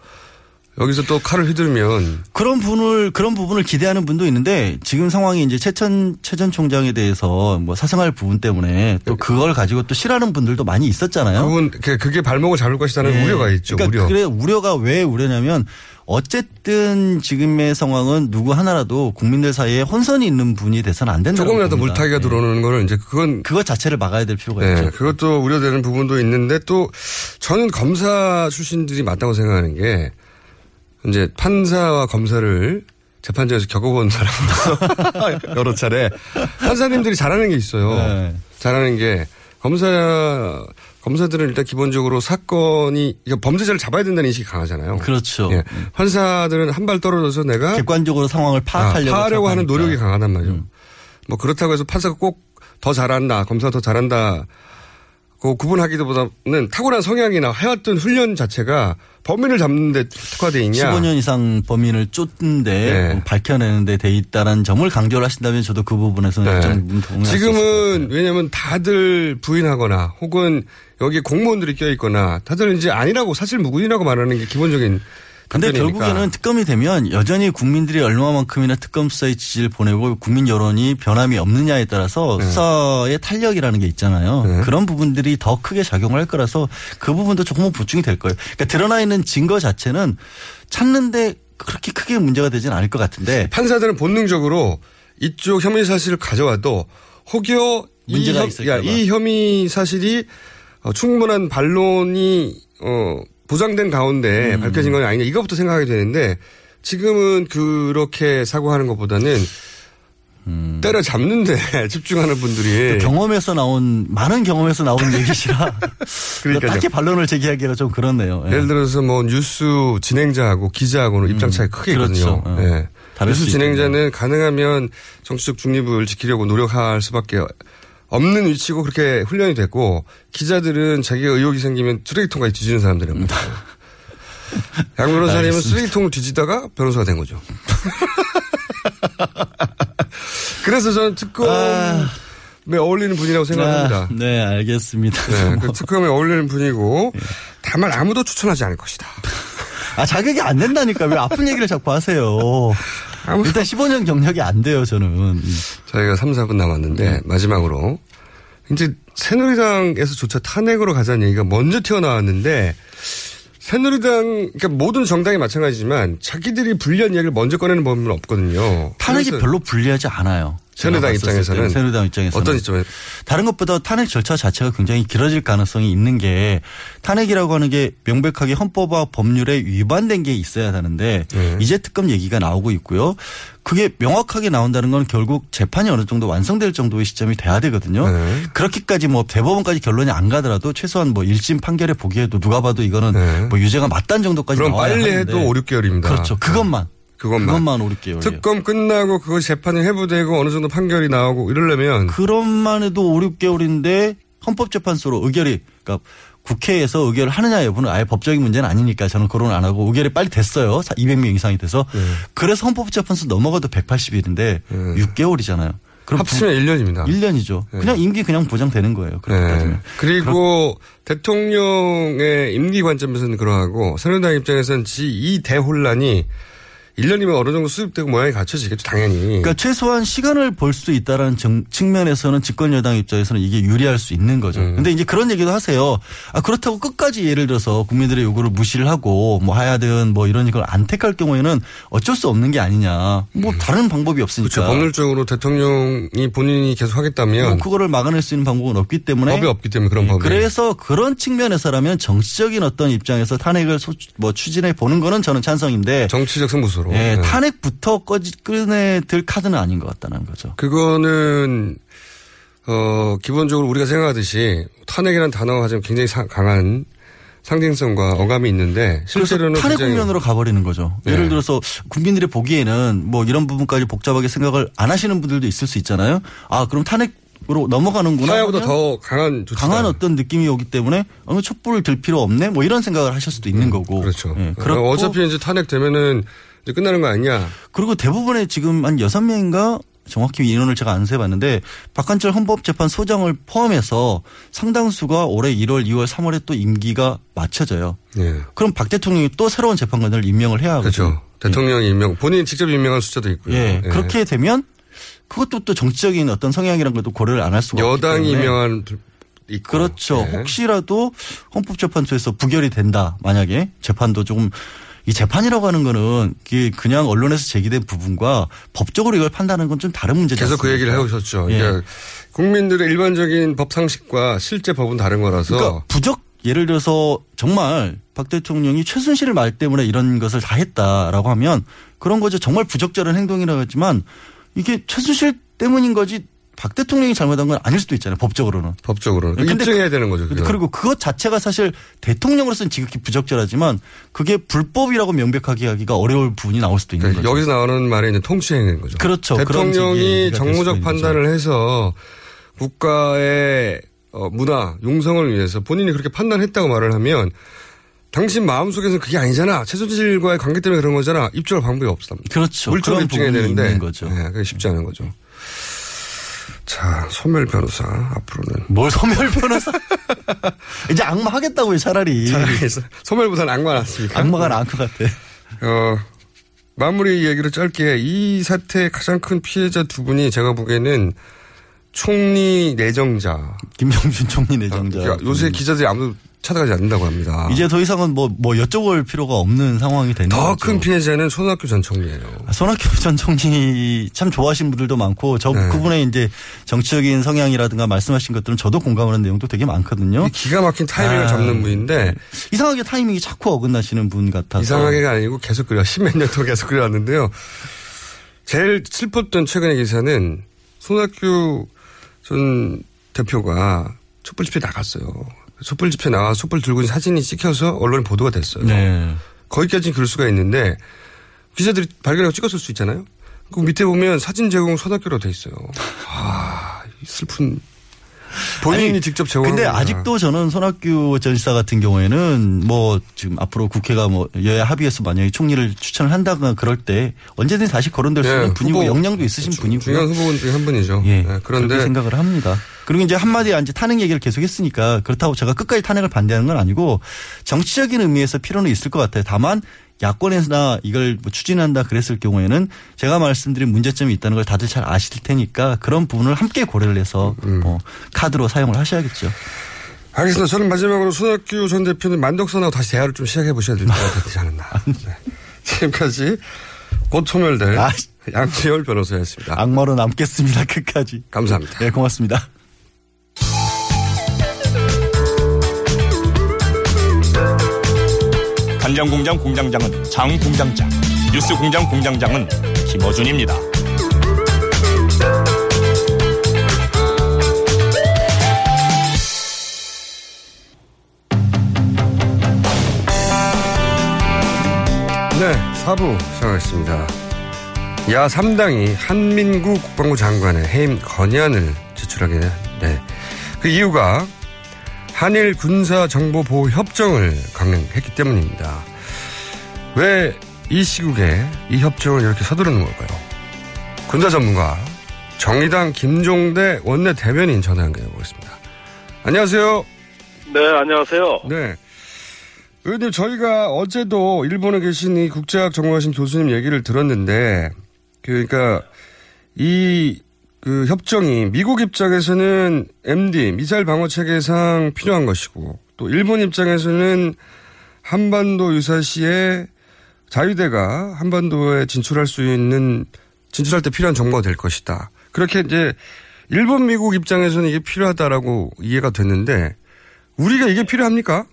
여기서 또 칼을 휘두르면 그런 부분을 그런 부분을 기대하는 분도 있는데 지금 상황이 이제 최천 최전 총장에 대해서 뭐 사생활 부분 때문에 또 그걸 가지고 또 싫어하는 분들도 많이 있었잖아요. 그분 그게- 그게 발목을 잡을 것이라는 네. 우려가 있죠. 그러니까 우려. 그래 우려가 왜 우려냐면 어쨌든 지금의 상황은 누구 하나라도 국민들 사이에 혼선이 있는 분이 돼서는 안 된다고 조금이라도 봅니다. 물타기가 들어오는 거는 이제 그건 그것 자체를 막아야 될 필요가 네, 있죠. 그것도 우려되는 부분도 있는데 또 저는 검사 출신들이 맞다고 생각하는 게 이제 판사와 검사를 재판장에서 겪어본 사람으로서 [LAUGHS] 여러 차례 판사님들이 잘하는 게 있어요. 네. 잘하는 게 검사 검사들은 일단 기본적으로 사건이 그러니까 범죄자를 잡아야 된다는 인식이 강하잖아요. 그렇죠. 예. 판사들은 한 발 떨어져서 내가 객관적으로 상황을 파악하려고 아, 파하려고 하는. 음. 노력이 강하단 말이죠. 뭐 그렇다고 해서 판사가 꼭 더 잘한다, 검사가 더 잘한다. 그 구분하기보다는 탁월한 성향이나 해왔던 훈련 자체가 범인을 잡는데 특화돼 있냐. 15년 이상 범인을 쫓는데 네. 밝혀내는데 돼 있다는 점을 강조를 하신다면 저도 그 부분에서는 네. 좀 동의할 지금은 왜냐하면 다들 부인하거나 혹은 여기 공무원들이 껴 있거나 다들 이제 아니라고 사실 무근이라고 말하는 게 기본적인 근데 답변이니까. 결국에는 특검이 되면 여전히 국민들이 얼마만큼이나 특검 수사에 지지를 보내고 국민 여론이 변함이 없느냐에 따라서 네. 수사의 탄력이라는 게 있잖아요. 그런 부분들이 더 크게 작용을 할 거라서 그 부분도 조금은 보충이 될 거예요. 그러니까 드러나 있는 증거 자체는 찾는데 그렇게 크게 문제가 되지는 않을 것 같은데 판사들은 본능적으로 이쪽 혐의 사실을 가져와도 혹여 이, 문제가 혐- 있을까 야, 봐. 이 혐의 사실이 어, 충분한 반론이 어, 보장된 가운데 음. 밝혀진 건 아니냐 이것부터 생각하게 되는데 지금은 그렇게 사고하는 것보다는 때려잡는데 [LAUGHS] 집중하는 분들이 음. 또 경험에서 나온 많은 경험에서 나온 얘기시라 [LAUGHS] 그러니까요. 딱히 반론을 제기하기가 좀 그렇네요. 예. 예를 들어서 뭐 뉴스 진행자하고 기자하고는 입장 차이 크게 그렇죠. 있거든요. 어. 예. 뉴스 수 진행자는 가능하면 정치적 중립을 지키려고 노력할 수밖에 없는 위치고 그렇게 훈련이 됐고 기자들은 자기가 의혹이 생기면 쓰레기통까지 뒤지는 사람들입니다. [LAUGHS] 양 변호사님은. 쓰레기통을 뒤지다가 변호사가 된 거죠. [LAUGHS] 그래서 저는 특검에 어울리는 분이라고 생각합니다. 아, 네, 알겠습니다. 네, 그 특검에 어울리는 분이고 다만 아무도 추천하지 않을 것이다. 아, 자격이 안 된다니까. 왜 아픈 얘기를 자꾸 하세요. [LAUGHS] 일단 15년 경력이 안 돼요, 저는. 저희가 3, 4분 남았는데 마지막으로 이제 새누리당에서조차 탄핵으로 가자는 얘기가 먼저 튀어나왔는데 새누리당 그러니까 모든 정당이 마찬가지지만 자기들이 불리한 이야기를 먼저 꺼내는 법은 없거든요. 탄핵이 별로 불리하지 않아요. 새누리당 입장에서는 새누리당 입장에서는 어떤 시점에 다른 것보다 탄핵 절차 자체가 굉장히 길어질 가능성이 있는 게 탄핵이라고 하는 게 명백하게 헌법과 법률에 위반된 게 있어야 하는데 네. 이제 특검 얘기가 나오고 있고요. 그게 명확하게 나온다는 건 결국 재판이 어느 정도 완성될 정도의 시점이 돼야 되거든요. 네. 그렇게까지 뭐 대법원까지 결론이 안 가더라도 최소한 뭐 1심 판결에 보기에도 누가 봐도 이거는 뭐 유죄가 맞다는 정도까지 네. 그럼 나와야 빨리 하는데 해도 5, 6개월입니다. 그렇죠. 그것만. 그것만. 그것만 5, 6개월. 특검 끝나고 그거 재판이 해부되고 어느 정도 판결이 나오고 이러려면 그것만 해도 5, 6개월인데 헌법재판소로 의결이 그러니까 국회에서 의결을 하느냐 여부는 아예 법적인 문제는 아니니까 저는 거론을 안 하고 의결이 빨리 됐어요. 200명 이상이 돼서. 네. 그래서 헌법재판소 넘어가도 180일인데 6개월이잖아요. 그럼 합치면 1년입니다. 1년이죠. 그냥 임기 그냥 보장되는 거예요. 그렇게 네. 그리고 대통령의 임기 관점에서는 그러하고 새누리당 입장에서는 지- 이 대혼란이 1년이면 어느 정도 수습되고 모양이 갖춰지겠죠, 당연히. 그러니까 최소한 시간을 벌수 있다라는 정- 측면에서는 집권 여당 입장에서는 이게 유리할 수 있는 거죠. 음. 근데 이제 그런 얘기도 하세요. 아 그렇다고 끝까지 예를 들어서 국민들의 요구를 무시를 하고 뭐 하야든 뭐 이런 걸 안 택할 경우에는 어쩔 수 없는 게 아니냐. 뭐 다른 방법이 없으니까. 그렇죠. 법률적으로 대통령이 본인이 계속 하겠다면 뭐 그거를 막아낼 수 있는 방법은 없기 때문에 법이 없기 때문에 그런 예, 법이. 그래서 그런 측면에서라면 정치적인 어떤 입장에서 탄핵을 소- 뭐 추진해 보는 거는 저는 찬성인데 정치적 승부수로. 예, 네. 탄핵부터 꺼지 꺼내들 카드는 아닌 것 같다는 거죠. 그거는 어 기본적으로 우리가 생각하듯이 탄핵이라는 단어가 가지고 굉장히 사- 강한 상징성과 어감이 있는데 실제로는 탄핵 국면으로 가버리는 거죠. 네. 예를 들어서 국민들이 보기에는 뭐 이런 부분까지 복잡하게 생각을 안 하시는 분들도 있을 수 있잖아요. 아 그럼 탄핵 으로 넘어가는구나. 하야보다 하면 더 강한 조치다. 강한 어떤 느낌이 오기 때문에 어느 촛불을 들 필요 없네. 뭐 이런 생각을 하실 수도 있는 거고. 그렇죠. 예, 어, 그렇고 어차피 이제 탄핵 되면은 이제 끝나는 거 아니냐. 그리고 대부분의 지금 한 여섯 명인가 정확히 인원을 제가 안 세봤는데 박한철 헌법재판 소장을 포함해서 상당수가 올해 1월, 2월, 3월에 또 임기가 맞춰져요. 예. 그럼 박 대통령이 또 새로운 재판관을 임명을 해야 하거든요. 그렇죠. 대통령이 임명, 본인이 직접 임명한 숫자도 있고요. 예. 예. 그렇게 되면 그것도 또 정치적인 어떤 성향이란 것도 고려를 안 할 수가 없기 여당이 때문에 임명한 분 있고. 그렇죠. 예. 혹시라도 헌법재판소에서 부결이 된다. 만약에 재판도 조금 이 재판이라고 하는 거는 그냥 언론에서 제기된 부분과 법적으로 이걸 판단하는 건 좀 다른 문제죠. 계속 그 얘기를 해오셨죠. 예. 그러니까 국민들의 일반적인 법 상식과 실제 법은 다른 거라서 그러니까 부적 예를 들어서 정말 박 대통령이 최순실 말 때문에 이런 것을 다 했다라고 하면 그런 거죠. 정말 부적절한 행동이라고 하지만 이게 최순실 때문인 거지 박 대통령이 잘못한 건 아닐 수도 있잖아요. 법적으로는. 법적으로는. 근데 입증해야 그- 되는 거죠. 그건. 그리고 그것 자체가 사실 대통령으로서는 지극히 부적절하지만 그게 불법이라고 명백하게 하기가 어려울 부분이 나올 수도 있는 거죠. 그러니까 여기서 나오는 말이 이제 통치행위인 거죠. 그렇죠. 대통령이 정무적 판단을 해서 국가의 어, 문화, 용성을 위해서 본인이 그렇게 판단했다고 말을 하면 당신 마음속에서는 그게 아니잖아. 최순실과의 관계 때문에 그런 거잖아. 입증할 방법이 없습니다. 그렇죠. 그런 입증해야 되는데. 거죠. 네, 그게 쉽지 않은 거죠. 자, 소멸 변호사 앞으로는 뭘 소멸 변호사? [LAUGHS] 이제 악마 하겠다고요, 차라리. 차라리 소멸보다는 악마 낫습니까? 악마가 나은 것 같아. 어, 마무리 얘기를 짧게 이 사태의 가장 큰 피해자 두 분이 제가 보기에는 총리 내정자. 김정준 총리 내정자. 그러니까 요새 기자들이 아무도 찾아가지 않는다고 합니다. 이제 더 이상은 뭐, 뭐 여쭤볼 필요가 없는 상황이 되는 더 거죠. 큰 피해자는 손학규 전 총리예요. 아, 손학규 전 총리 참 좋아하시는 분들도 많고 저 네. 그분의 이제 정치적인 성향이라든가 말씀하신 것들은 저도 공감하는 내용도 되게 많거든요. 기가 막힌 타이밍을 아, 잡는 분인데 이상하게 타이밍이 자꾸 어긋나시는 분 같아서 이상하게가 아니고 계속 그려 [LAUGHS] 십몇 년 동안 계속 그려왔는데요. 제일 슬펐던 최근의 기사는 손학규 전 대표가 촛불 집회 나갔어요. 촛불 집회 나와 서 촛불 들고 있는 사진이 찍혀서 언론에 보도가 됐어요. 네. 거기까지는 그럴 수가 있는데 기자들이 발견하고 찍었을 수 있잖아요. 그 밑에 보면 사진 제공 손학규로 돼 있어요. 아, 이 슬픈 본인이 아니, 직접 제공한 근데 거구나. 아직도 저는 손학규 전 지사 같은 경우에는 뭐 지금 앞으로 국회가 뭐 여야 합의해서 만약에 총리를 추천을 한다거나 그럴 때 언제든지 다시 거론될 수 예, 있는 분이고 후보, 역량도 있으신 분이고요. 중요한 후보군 중에 한 분이죠. 예. 네, 그런데 생각을 합니다. 그리고 이제 한마디 이제 탄핵 얘기를 계속 했으니까 그렇다고 제가 끝까지 탄핵을 반대하는 건 아니고 정치적인 의미에서 필요는 있을 것 같아요. 다만 야권에서나 이걸 뭐 추진한다 그랬을 경우에는 제가 말씀드린 문제점이 있다는 걸 다들 잘 아실 테니까 그런 부분을 함께 고려를 해서 음. 뭐 카드로 사용을 하셔야겠죠. 알겠습니다. 저는 마지막으로 손학규 전 대표는 만덕선하고 다시 대화를 좀 시작해 보셔야 될 때가 되지 않았나. [LAUGHS] 네. 지금까지 곧 소멸될 양지열 변호사였습니다. 악마로 남겠습니다. 끝까지. 감사합니다. 네, 고맙습니다. 간장공장 공장장은 장 공장장, 뉴스 공장 공장장은 김어준입니다. 네, 4부 시작하겠습니다. 야 3당이 한민구 국방부 장관의 해임 건의안을 제출하게 네. 그 이유가 한일 군사 정보 보호 협정을 강행했기 때문입니다. 왜 이 시국에 이 협정을 이렇게 서두르는 걸까요? 군사 전문가 정의당 김종대 원내 대변인 전화 연결해 보겠습니다. 안녕하세요. 네, 안녕하세요. 네. 의원님, 저희가 어제도 일본에 계신 이 국제학 전공하신 교수님 얘기를 들었는데, 그러니까 이 그 협정이 미국 입장에서는 MD 미사일 방어 체계상 필요한 것이고, 또 일본 입장에서는 한반도 유사시에 자유대가 한반도에 진출할 수 있는 진출할 때 필요한 정보가 될 것이다. 그렇게 이제 일본 미국 입장에서는 이게 필요하다라고 이해가 됐는데 우리가 이게 필요합니까?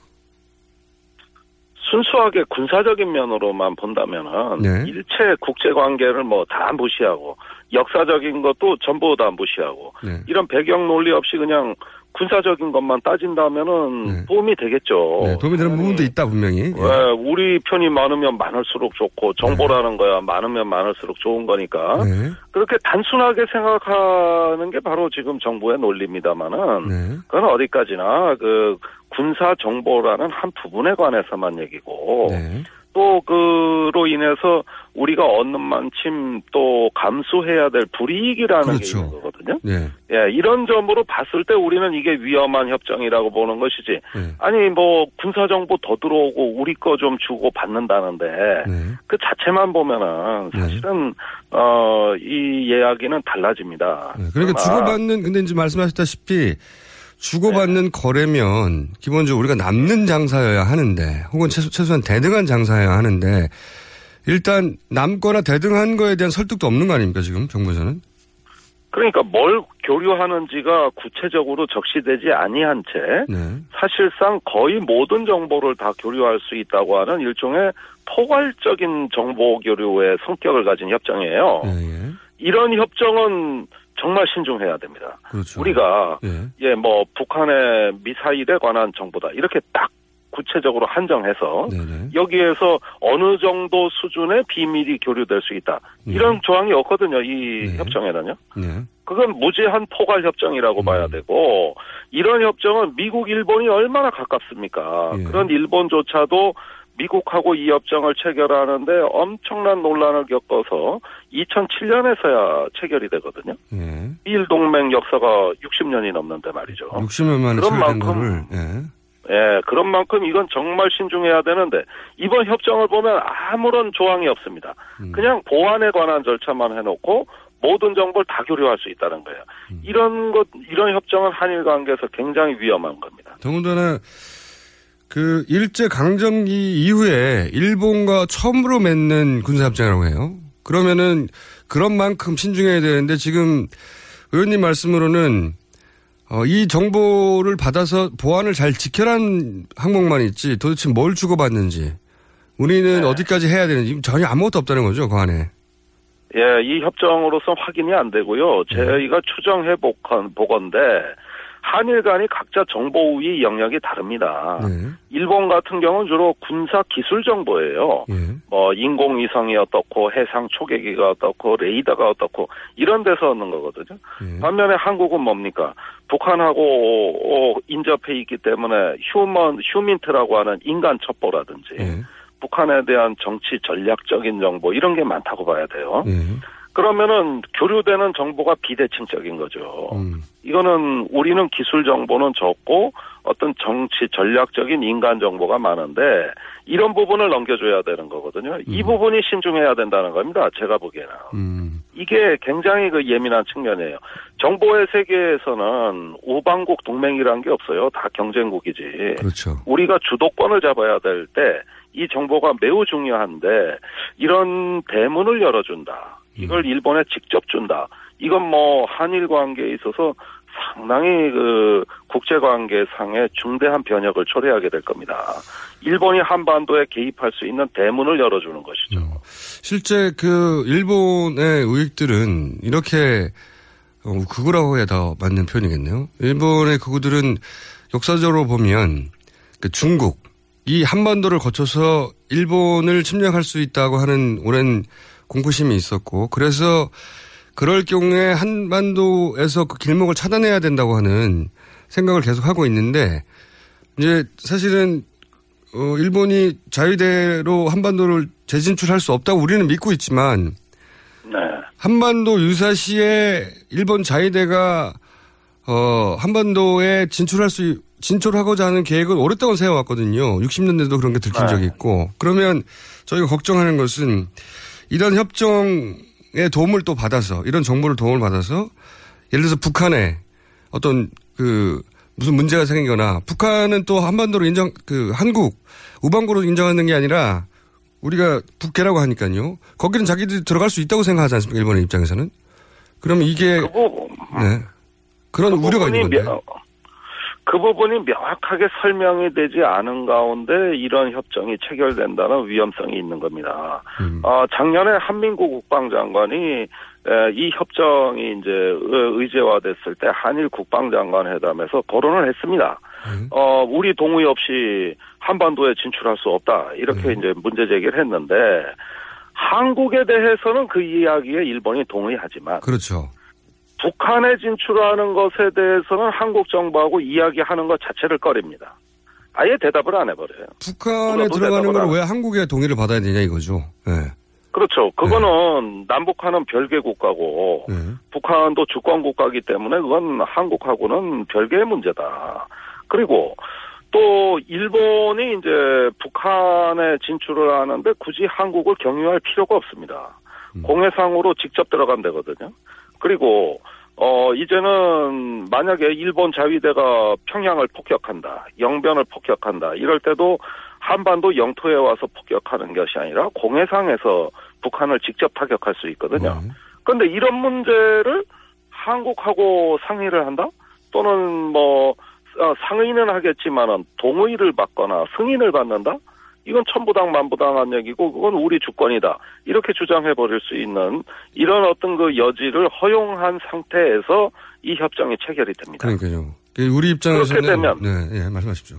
순수하게 군사적인 면으로만 본다면은 네. 일체 국제 관계를 뭐 다 무시하고 역사적인 것도 전부 다 무시하고 네. 이런 배경 논리 없이 그냥 군사적인 것만 따진다면은 도움이 되겠죠. 네, 도움이 되는 부분도 있다 분명히. 예. 예, 우리 편이 많으면 많을수록 좋고 정보라는 거야 많으면 많을수록 좋은 거니까 네. 그렇게 단순하게 생각하는 게 바로 지금 정부의 논리입니다만은 네. 그건 어디까지나 그 군사 정보라는 한 부분에 관해서만 얘기고 네. 또 그로 인해서 우리가 얻는 만큼 또 감수해야 될 불이익이라는 게 그렇죠. 있는 거거든요. 네. 예, 이런 점으로 봤을 때 우리는 이게 위험한 협정이라고 보는 것이지. 네. 아니 뭐 군사 정보 더 들어오고 우리 거 좀 주고 받는다는데 그 자체만 보면은 네. 사실은 어이 이야기는 달라집니다. 그러니까 주고받는 근데 이제 말씀하셨다시피 주고받는 거래면 기본적으로 우리가 남는 장사여야 하는데 혹은 최소, 최소한 대등한 장사여야 하는데 일단 남거나 대등한 거에 대한 설득도 없는 거 아닙니까 지금 정부에서는? 그러니까 뭘 교류하는지가 구체적으로 적시되지 아니한 채 네. 사실상 거의 모든 정보를 다 교류할 수 있다고 하는 일종의 포괄적인 정보 교류의 성격을 가진 협정이에요. 네, 이런 협정은 정말 신중해야 됩니다. 그렇죠. 우리가 예. 예, 뭐 북한의 미사일에 관한 정보다 이렇게 딱 구체적으로 한정해서 네, 여기에서 어느 정도 수준의 비밀이 교류될 수 있다. 이런 조항이 없거든요. 이 협정에는요. 네. 그건 무제한 포괄 협정이라고 봐야 되고 이런 협정은 미국 일본이 얼마나 가깝습니까? 그런 일본조차도 미국하고 이 협정을 체결하는데 엄청난 논란을 겪어서 2007년에서야 체결이 되거든요. 예. 미일 동맹 역사가 60년이 넘는데 말이죠. 60년 만에 그런 만큼 예. 예, 그런 만큼 이건 정말 신중해야 되는데 이번 협정을 보면 아무런 조항이 없습니다. 음. 그냥 보안에 관한 절차만 해놓고 모든 정보를 다 교류할 수 있다는 거예요. 이런 것, 이런 협정은 한일 관계에서 굉장히 위험한 겁니다. 더군다나 그 일제 강점기 이후에 일본과 처음으로 맺는 군사협정이라고 해요. 그러면은 그런 만큼 신중해야 되는데 지금 의원님 말씀으로는 어, 이 정보를 받아서 보안을 잘 지켜란 항목만 있지 도대체 뭘 주고받는지 우리는 네. 어디까지 해야 되는지 전혀 아무것도 없다는 거죠 그 안에. 예, 이 협정으로서 확인이 안 되고요. 저희가 추정해 보건, 보건데 한일 간이 각자 정보 우위 영역이 다릅니다. 일본 같은 경우는 주로 군사 기술 정보예요. 뭐 인공위성이 어떻고 해상 초계기가 어떻고 레이더가 어떻고 이런 데서 얻는 거거든요. 반면에 한국은 뭡니까? 북한하고 어, 인접해 있기 때문에 휴먼 휴민트라고 하는 인간 첩보라든지 북한에 대한 정치 전략적인 정보 이런 게 많다고 봐야 돼요. 그러면은 교류되는 정보가 비대칭적인 거죠. 이거는 우리는 기술 정보는 적고 어떤 정치 전략적인 인간 정보가 많은데 이런 부분을 넘겨줘야 되는 거거든요. 이 부분이 신중해야 된다는 겁니다. 제가 보기에는. 이게 굉장히 그 예민한 측면이에요. 정보의 세계에서는 우방국 동맹이라는 게 없어요. 다 경쟁국이지. 그렇죠. 우리가 주도권을 잡아야 될 때 이 정보가 매우 중요한데 이런 대문을 열어준다. 이걸 일본에 직접 준다. 이건 뭐 한일 관계에 있어서 상당히 그 국제 관계상의 중대한 변혁을 초래하게 될 겁니다. 일본이 한반도에 개입할 수 있는 대문을 열어주는 것이죠. 실제 그 일본의 우익들은 이렇게 어, 극우라고 해야 더 맞는 표현이겠네요. 일본의 극우들은 역사적으로 보면 그 중국 이 한반도를 거쳐서 일본을 침략할 수 있다고 하는 오랜 공포심이 있었고 그래서 그럴 경우에 한반도에서 그 길목을 차단해야 된다고 하는 생각을 계속 하고 있는데 이제 사실은 어 일본이 자유대로 한반도를 재진출할 수 없다고 우리는 믿고 있지만 네. 한반도 유사시에 일본 자위대가 어 한반도에 진출할 수 진출하고자 하는 계획을 오랫동안 세워왔거든요. 60년대도 그런 게 들킨 네. 적이 있고 그러면 저희가 걱정하는 것은 이런 협정의 도움을 또 받아서 이런 정보를 도움을 받아서 예를 들어서 북한에 어떤 그 무슨 문제가 생기거나 북한은 또 한반도로 인정 그 한국 우방구로 인정하는 게 아니라 우리가 북해라고 하니까요. 거기는 자기들이 들어갈 수 있다고 생각하지 않습니까? 일본의 입장에서는. 그러면 이게 네. 그런 우려가 있는 건데. 명- 그 부분이 명확하게 설명이 되지 않은 가운데 이런 협정이 체결된다는 위험성이 있는 겁니다. 어, 작년에 한민구 국방장관이 에, 이 협정이 이제 의- 의제화됐을 때 한일 국방장관 회담에서 거론을 했습니다. 어, 우리 동의 없이 한반도에 진출할 수 없다. 이렇게 이제 문제 제기를 했는데 한국에 대해서는 그 이야기에 일본이 동의하지만 그렇죠. 북한에 진출하는 것에 대해서는 한국 정부하고 이야기하는 것 자체를 꺼립니다. 아예 대답을 안 해버려요. 북한에 들어가는 걸안왜 한국의 동의를 받아야 되냐 이거죠. 네. 그렇죠. 그거는 남북한은 별개 국가고 북한도 주권 국가이기 때문에 그건 한국하고는 별개의 문제다. 그리고 또 일본이 이제 북한에 진출을 하는데 굳이 한국을 경유할 필요가 없습니다. 공해상으로 직접 들어가면 되거든요. 그리고 어 이제는 만약에 일본 자위대가 평양을 폭격한다, 영변을 폭격한다 이럴 때도 한반도 영토에 와서 폭격하는 것이 아니라 공해상에서 북한을 직접 타격할 수 있거든요. 그런데 이런 문제를 한국하고 상의를 한다? 또는 뭐 어, 상의는 하겠지만은 동의를 받거나 승인을 받는다? 이건 천부당 만부당한 얘기고 그건 우리 주권이다. 이렇게 주장해 버릴 수 있는 이런 어떤 그 여지를 허용한 상태에서 이 협정이 체결이 됩니다. 그러니까요. 우리 입장에서는 그렇게 되면 네, 예, 말씀하십시오.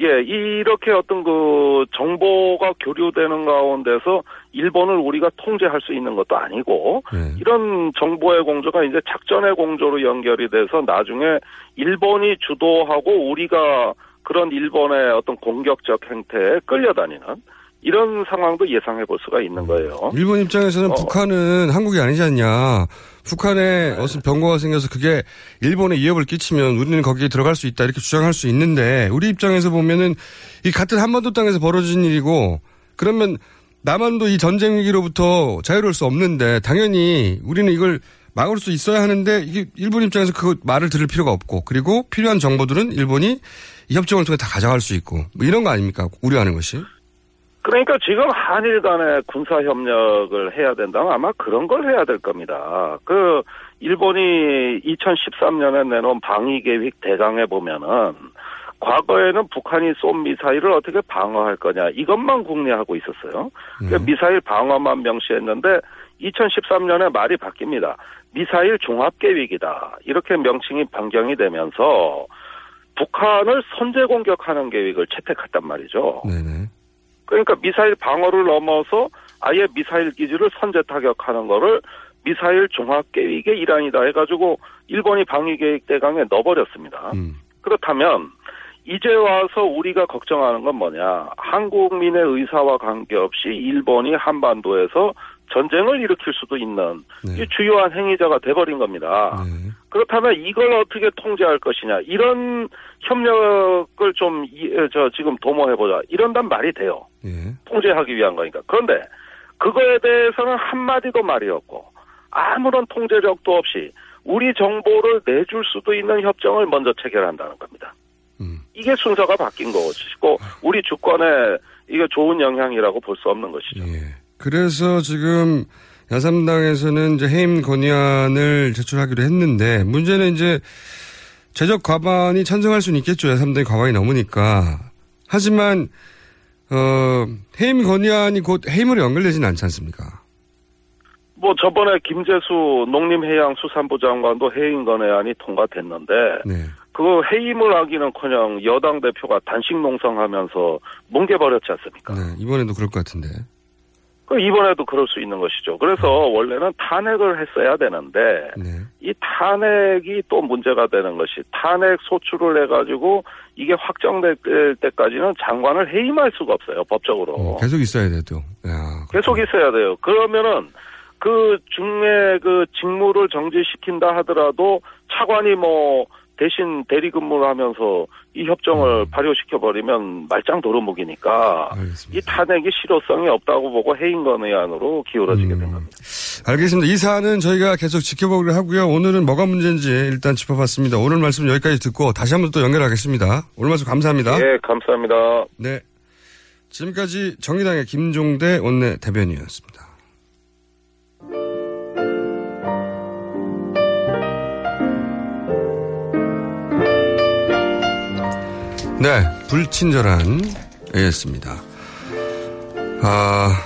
예, 이렇게 어떤 그 정보가 교류되는 가운데서 일본을 우리가 통제할 수 있는 것도 아니고 네. 이런 정보의 공조가 이제 작전의 공조로 연결이 돼서 나중에 일본이 주도하고 우리가 그런 일본의 어떤 공격적 행태에 끌려다니는 이런 상황도 예상해 볼 수가 있는 거예요. 일본 입장에서는 어. 북한은 한국이 아니지 않냐. 북한에 어떤 병거가 생겨서 그게 일본에 위협을 끼치면 우리는 거기에 들어갈 수 있다 이렇게 주장할 수 있는데 우리 입장에서 보면은 이 같은 한반도 땅에서 벌어진 일이고 그러면 남한도 이 전쟁 위기로부터 자유로울 수 없는데 당연히 우리는 이걸 막을 수 있어야 하는데 이게 일본 입장에서 그 말을 들을 필요가 없고 그리고 필요한 정보들은 일본이 이 협정을 통해 다 가져갈 수 있고 뭐 이런 거 아닙니까 우려하는 것이 그러니까 지금 한일 간의 군사 협력을 해야 된다면 아마 그런 걸 해야 될 겁니다. 그 일본이 2013년에 내놓은 방위 계획 대강에 보면은 과거에는 북한이 쏜 미사일을 어떻게 방어할 거냐 이것만 궁리하고 있었어요. 그 미사일 방어만 명시했는데 2013년에 말이 바뀝니다. 미사일 종합 계획이다. 이렇게 명칭이 변경이 되면서 북한을 선제 공격하는 계획을 채택했단 말이죠. 그러니까 미사일 방어를 넘어서 아예 미사일 기지를 선제 타격하는 거를 미사일 종합 계획의 일환이다 해가지고 일본이 방위 계획 대강에 넣어버렸습니다. 그렇다면 이제 와서 우리가 걱정하는 건 뭐냐? 한국민의 의사와 관계없이 일본이 한반도에서 전쟁을 일으킬 수도 있는 이 주요한 행위자가 돼버린 겁니다. 그렇다면 이걸 어떻게 통제할 것이냐? 이런 협력을 좀, 이- 저, 지금 도모해보자. 이런단 말이 돼요. 통제하기 위한 거니까. 그런데 그거에 대해서는 한 마디도 말이 없고 아무런 통제력도 없이 우리 정보를 내줄 수도 있는 협정을 먼저 체결한다는 겁니다. 이게 순서가 바뀐 것이고 우리 주권에 이게 좋은 영향이라고 볼 수 없는 것이죠. 그래서 지금 야삼당에서는 이제 해임 건의안을 제출하기로 했는데 문제는 이제 제적 과반이 찬성할 수는 있겠죠. 야삼당이 과반이 넘으니까. 하지만 어 해임 건의안이 곧 해임으로 연결되지는 않지 않습니까? 뭐 저번에 김재수 농림해양수산부 장관도 해임 건의안이 통과됐는데 그거 해임을 하기는커녕 여당 대표가 단식 농성하면서 뭉개버렸지 않습니까? 네, 이번에도 그럴 것 같은데. 그 이번에도 그럴 수 있는 것이죠. 그래서 원래는 탄핵을 했어야 되는데 이 탄핵이 또 문제가 되는 것이 탄핵 소추를 해가지고 이게 확정될 때까지는 장관을 해임할 수가 없어요 법적으로. 계속 있어야 돼도. 계속 있어야 돼요. 그러면은 그 중에 그 직무를 정지시킨다 하더라도 차관이 뭐 대신 대리 근무를 하면서 이 협정을 발효시켜 버리면 말짱 도루묵이니까 이 탄핵이 실효성이 없다고 보고 해임 건의안으로 기울어지게 된 겁니다. 알겠습니다. 이 사안은 저희가 계속 지켜보기로 하고요. 오늘은 뭐가 문제인지 일단 짚어봤습니다. 오늘 말씀 여기까지 듣고 다시 한번 또 연결하겠습니다. 오늘 말씀 감사합니다. 예, 감사합니다. 네. 지금까지 정의당의 김종대 원내 대변인이었습니다. 네, 불친절한 애였습니다. 아,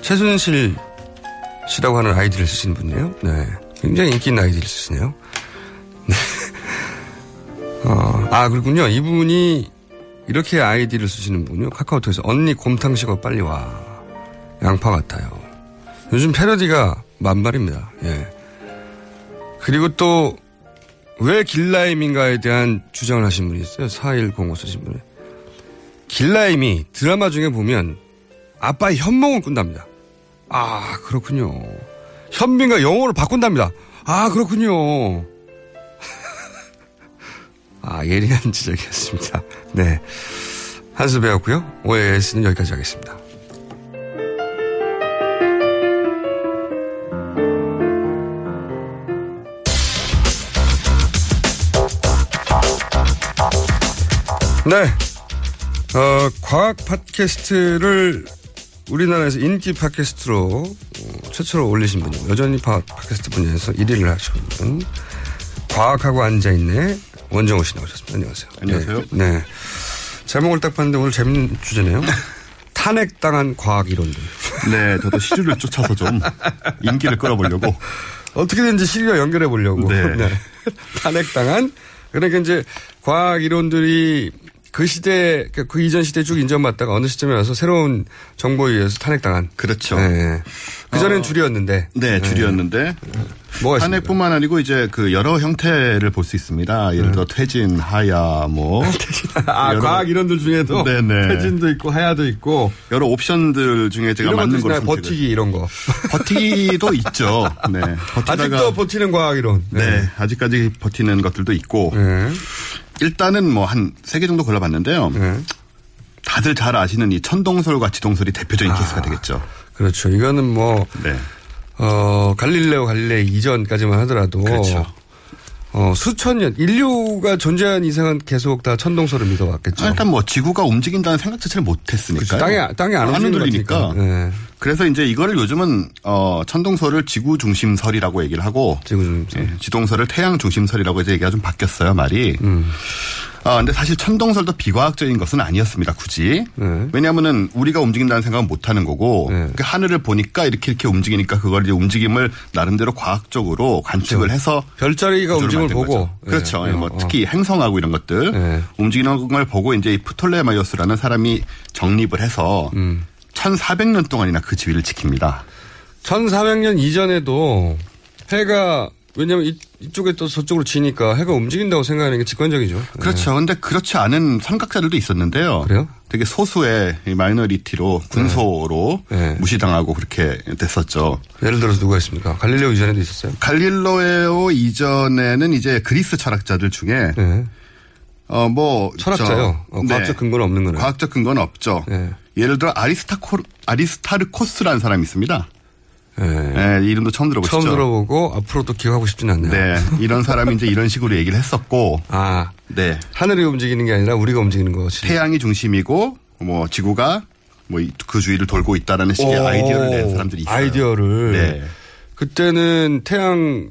최순실 씨라고 하는 아이디를 쓰시는 분이에요. 네. 굉장히 인기 있는 아이디를 쓰시네요. 네. [LAUGHS] 어, 아, 그렇군요. 이분이 이렇게 아이디를 쓰시는 분이요. 카카오톡에서 언니 곰탕 식어 빨리 와. 양파 같아요. 요즘 패러디가 만발입니다. 예. 그리고 또, 왜 길라임인가에 대한 주장을 하신 분이 있어요. 4105 쓰신 분이. 길라임이 드라마 중에 보면 아빠의 현몽을 꾼답니다. 아, 그렇군요. 현빈과 영어로 바꾼답니다. 아, 그렇군요. [LAUGHS] 아, 예리한 지적이었습니다. 네. 한수 배웠고요. OAS는 여기까지 하겠습니다. 네. 어, 과학 팟캐스트를 우리나라에서 인기 팟캐스트로 어, 최초로 올리신 분이고 여전히 파, 팟캐스트 분야에서 1위를 하신 분 과학하고 앉아있네 원정호 씨 나오셨습니다. 안녕하세요. 안녕하세요. 네. 네. 제목을 딱 봤는데 오늘 재밌는 주제네요. [LAUGHS] 탄핵당한 과학 이론들. 네, 저도 시류를 쫓아서 좀 인기를 끌어보려고. 어떻게든지 시류와 연결해 보려고. 네. [LAUGHS] 네. 탄핵당한 그러니까 이제 과학 이론들이 그 시대, 그, 그 이전 시대에 쭉 인정받다가 어느 시점에 와서 새로운 정보에 의해서 탄핵당한. 그렇죠. 네. 그전엔 어, 줄이었는데. 네, 줄이었는데. 뭐가 탄핵뿐만 아니고 이제 그 여러 형태를 볼 수 있습니다. 예를 들어 퇴진, 하야, 뭐. [LAUGHS] 아, 과학 이론들 중에도. 네네. 퇴진도 있고 하야도 있고. 여러 옵션들 중에 제가 맞는 걸? 버티기 이런 거. 버티기도 [LAUGHS] 있죠. 네. 버티다가 아직도 버티는 과학 이론. 네. 아직까지 버티는 것들도 있고. 일단은 뭐 한 세 개 정도 골라봤는데요. 네. 다들 잘 아시는 이 천동설과 지동설이 대표적인 케이스가 되겠죠. 그렇죠. 이거는 뭐. 네. 어, 갈릴레오 갈릴레이 이전까지만 하더라도. 그렇죠. 어, 수천 년, 인류가 존재한 이상은 계속 다 천동설을 믿어왔겠죠. 아, 일단 뭐 지구가 움직인다는 생각 자체를 못했으니까. 그렇죠. 땅에- 땅에 안 움직이니까. 흔들리니까. 네. 그래서 이제 이거를 요즘은 어 천동설을 지구 중심설이라고 얘기를 하고 지구 중심설. 예, 지동설을 태양 중심설이라고 이제 얘기가 좀 바뀌었어요 말이. 음. 아 근데 사실 천동설도 비과학적인 것은 아니었습니다 굳이. 네. 왜냐하면은 우리가 움직인다는 생각은 못 하는 거고 그 하늘을 보니까 이렇게 이렇게 움직이니까 그걸 이제 움직임을 나름대로 과학적으로 관측을 해서 별자리가 움직임을 보고. 거죠. 그렇죠. 예, 예, 뭐 어. 특히 행성하고 이런 것들 움직이는 걸 보고 이제 이 프톨레마이오스라는 사람이 정립을 해서 음. 1,400년 동안이나 그 지위를 지킵니다. 1400년 이전에도 해가 왜냐면 이, 이쪽에 또 저쪽으로 지니까 해가 움직인다고 생각하는 게 직관적이죠. 그렇죠. 근데 그렇지 않은 선각자들도 있었는데요. 그래요? 되게 소수의 이 마이너리티로 군소로 무시당하고 그렇게 됐었죠. 예를 들어서 누가 있습니까? 갈릴레오 이전에도 있었어요? 갈릴레오 이전에는 이제 그리스 철학자들 중에 어뭐 네. 철학자요? 어, 과학적 근거는 없는 거네요. 과학적 근거는 없죠. 예를 들어 아리스타코 아리스타르코스라는 사람이 있습니다. 네, 이름도 처음 들어보시죠? 처음 들어보고 앞으로도 기억하고 싶진 않네요. 네, 이런 사람이 이제 이런 식으로 얘기를 했었고, 아, 네, 하늘이 움직이는 게 아니라 우리가 움직이는 것이. 태양이 중심이고 뭐 지구가 뭐 그 주위를 돌고 있다라는 식의 오, 아이디어를 낸 사람들이 있어요. 아이디어를. 네. 그때는 태양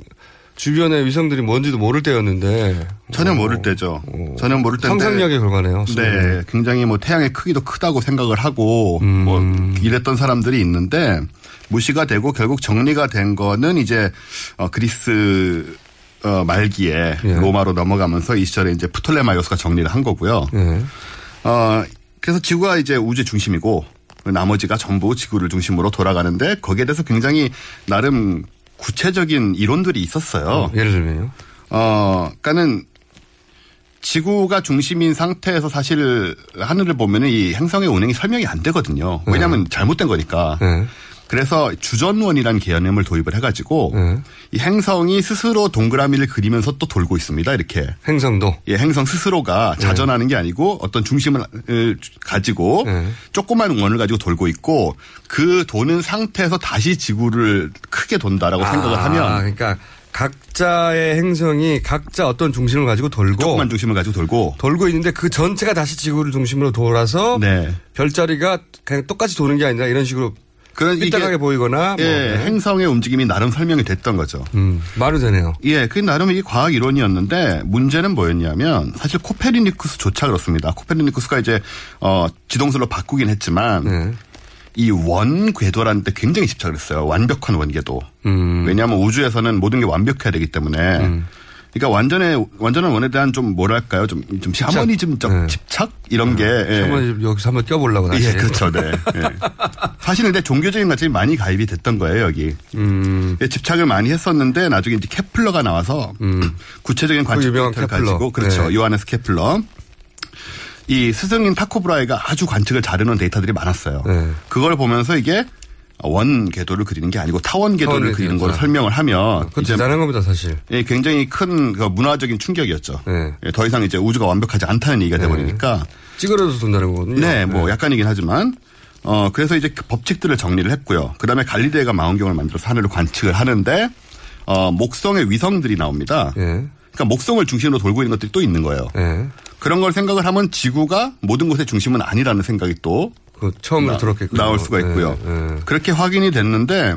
주변의 위성들이 뭔지도 모를 때였는데. 전혀 모를 때죠. 전혀 모를 때인데 상상력에 불과네요. 네, 굉장히 뭐 태양의 크기도 크다고 생각을 하고 음. 뭐 이랬던 사람들이 있는데 무시가 되고 결국 정리가 된 거는 이제 어 그리스 어 말기에 예. 로마로 넘어가면서 이 시절에 이제 프톨레마이오스가 정리를 한 거고요. 네. 어 그래서 지구가 이제 우주의 중심이고 나머지가 전부 지구를 중심으로 돌아가는데 거기에 대해서 굉장히 나름 구체적인 이론들이 있었어요. 어, 예를 들면요. 어, 그러니까는 지구가 중심인 상태에서 사실 하늘을 보면은 이 행성의 운행이 설명이 안 되거든요. 왜냐하면 잘못된 거니까. 그래서 주전원이라는 개념을 도입을 해가지고 이 행성이 스스로 동그라미를 그리면서 또 돌고 있습니다. 이렇게 행성도 예, 행성 스스로가 자전하는 게 아니고 어떤 중심을 을 가지고 조그만 원을 가지고 돌고 있고 그 도는 상태에서 다시 지구를 크게 돈다라고 생각을 아, 하면 그러니까 각자의 행성이 각자 어떤 중심을 가지고 돌고 조그만 중심을 가지고 돌고 돌고 있는데 그 전체가 다시 지구를 중심으로 돌아서 네. 별자리가 그냥 똑같이 도는 게 아니라 이런 식으로 그런 삐딱하게 보이거나 뭐. 예, 행성의 움직임이 나름 설명이 됐던 거죠. 음, 말은 되네요. 예, 그 나름 이게 과학 이론이었는데 문제는 뭐였냐면 사실 코페르니쿠스조차 그렇습니다. 코페르니쿠스가 이제 어 지동설로 바꾸긴 했지만 네. 이 원 궤도라는 데 굉장히 집착을 했어요. 완벽한 원 궤도. 음. 왜냐하면 우주에서는 모든 게 완벽해야 되기 때문에. 그러니까 완전의 완전한 원에 대한 좀 뭐랄까요, 좀좀 샤머니즘적 집착 이런 게. 예. 한번 여기서 한번 껴보려고 다시. 예, 그렇죠, 네. 예. 사실은 근데 종교적인 관점이 많이 개입이 됐던 거예요, 여기. 음. 예, 집착을 많이 했었는데 나중에 이제 케플러가 나와서 [CLEARS THROAT] 구체적인 관측 그 유명한 데이터를 케플러. 가지고 그렇죠. 네. 요하네스 케플러. 이 스승인 티코 브라헤가 아주 관측을 잘해놓은 데이터들이 많았어요. 네. 그걸 보면서 이게 원 궤도를 그리는 게 아니고 타원 궤도를 그리는. 걸 설명을 하면 그건 대단한 겁니다, 사실. 예, 굉장히 큰그 문화적인 충격이었죠. 네. 예, 더 이상 이제 우주가 완벽하지 않다는 얘기가 돼버리니까 찌그러져서 돈다는 거거든요. 네, 뭐 약간이긴 하지만 어 그래서 이제 그 법칙들을 정리를 했고요. 그다음에 갈리레이가 망원경을 만들어서 하늘을 관측을 하는데 어 목성의 위성들이 나옵니다. 그러니까 목성을 중심으로 돌고 있는 것들이 또 있는 거예요. 그런 걸 생각을 하면 지구가 모든 곳의 중심은 아니라는 생각이 또 그 처음으로 나- 들었겠군요. 나올 수가 있고요. 네, 네. 그렇게 확인이 됐는데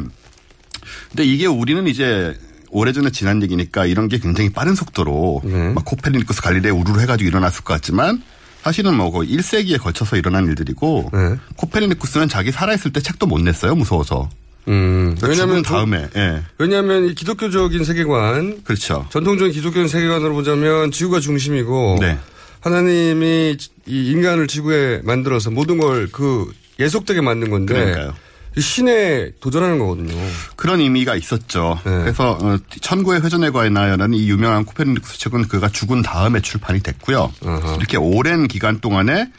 근데 이게 우리는 이제 오래전에 지난 얘기니까 이런 게 굉장히 빠른 속도로 네. 막 코페르니쿠스 갈릴레 우르르 해가지고 일어났을 것 같지만 사실은 뭐 거의 1세기에 걸쳐서 일어난 일들이고 네. 코페르니쿠스는 자기 살아있을 때 책도 못 냈어요 무서워서. 음, 왜냐하면 왜냐면 다음에 예. 왜냐하면 이 기독교적인 세계관, 그렇죠. 전통적인 기독교적인 세계관으로 보자면 지구가 중심이고 네. 하나님이 이 인간을 지구에 만들어서 모든 걸 그 예속되게 만든 건데 그러니까요. 이 신에 도전하는 거거든요. 그런 의미가 있었죠. 네. 그래서 어, 천구의 회전에 관하여라는 이 유명한 코페르니쿠스 책은 그가 죽은 다음에 출판이 됐고요. 이렇게 오랜 기간 동안에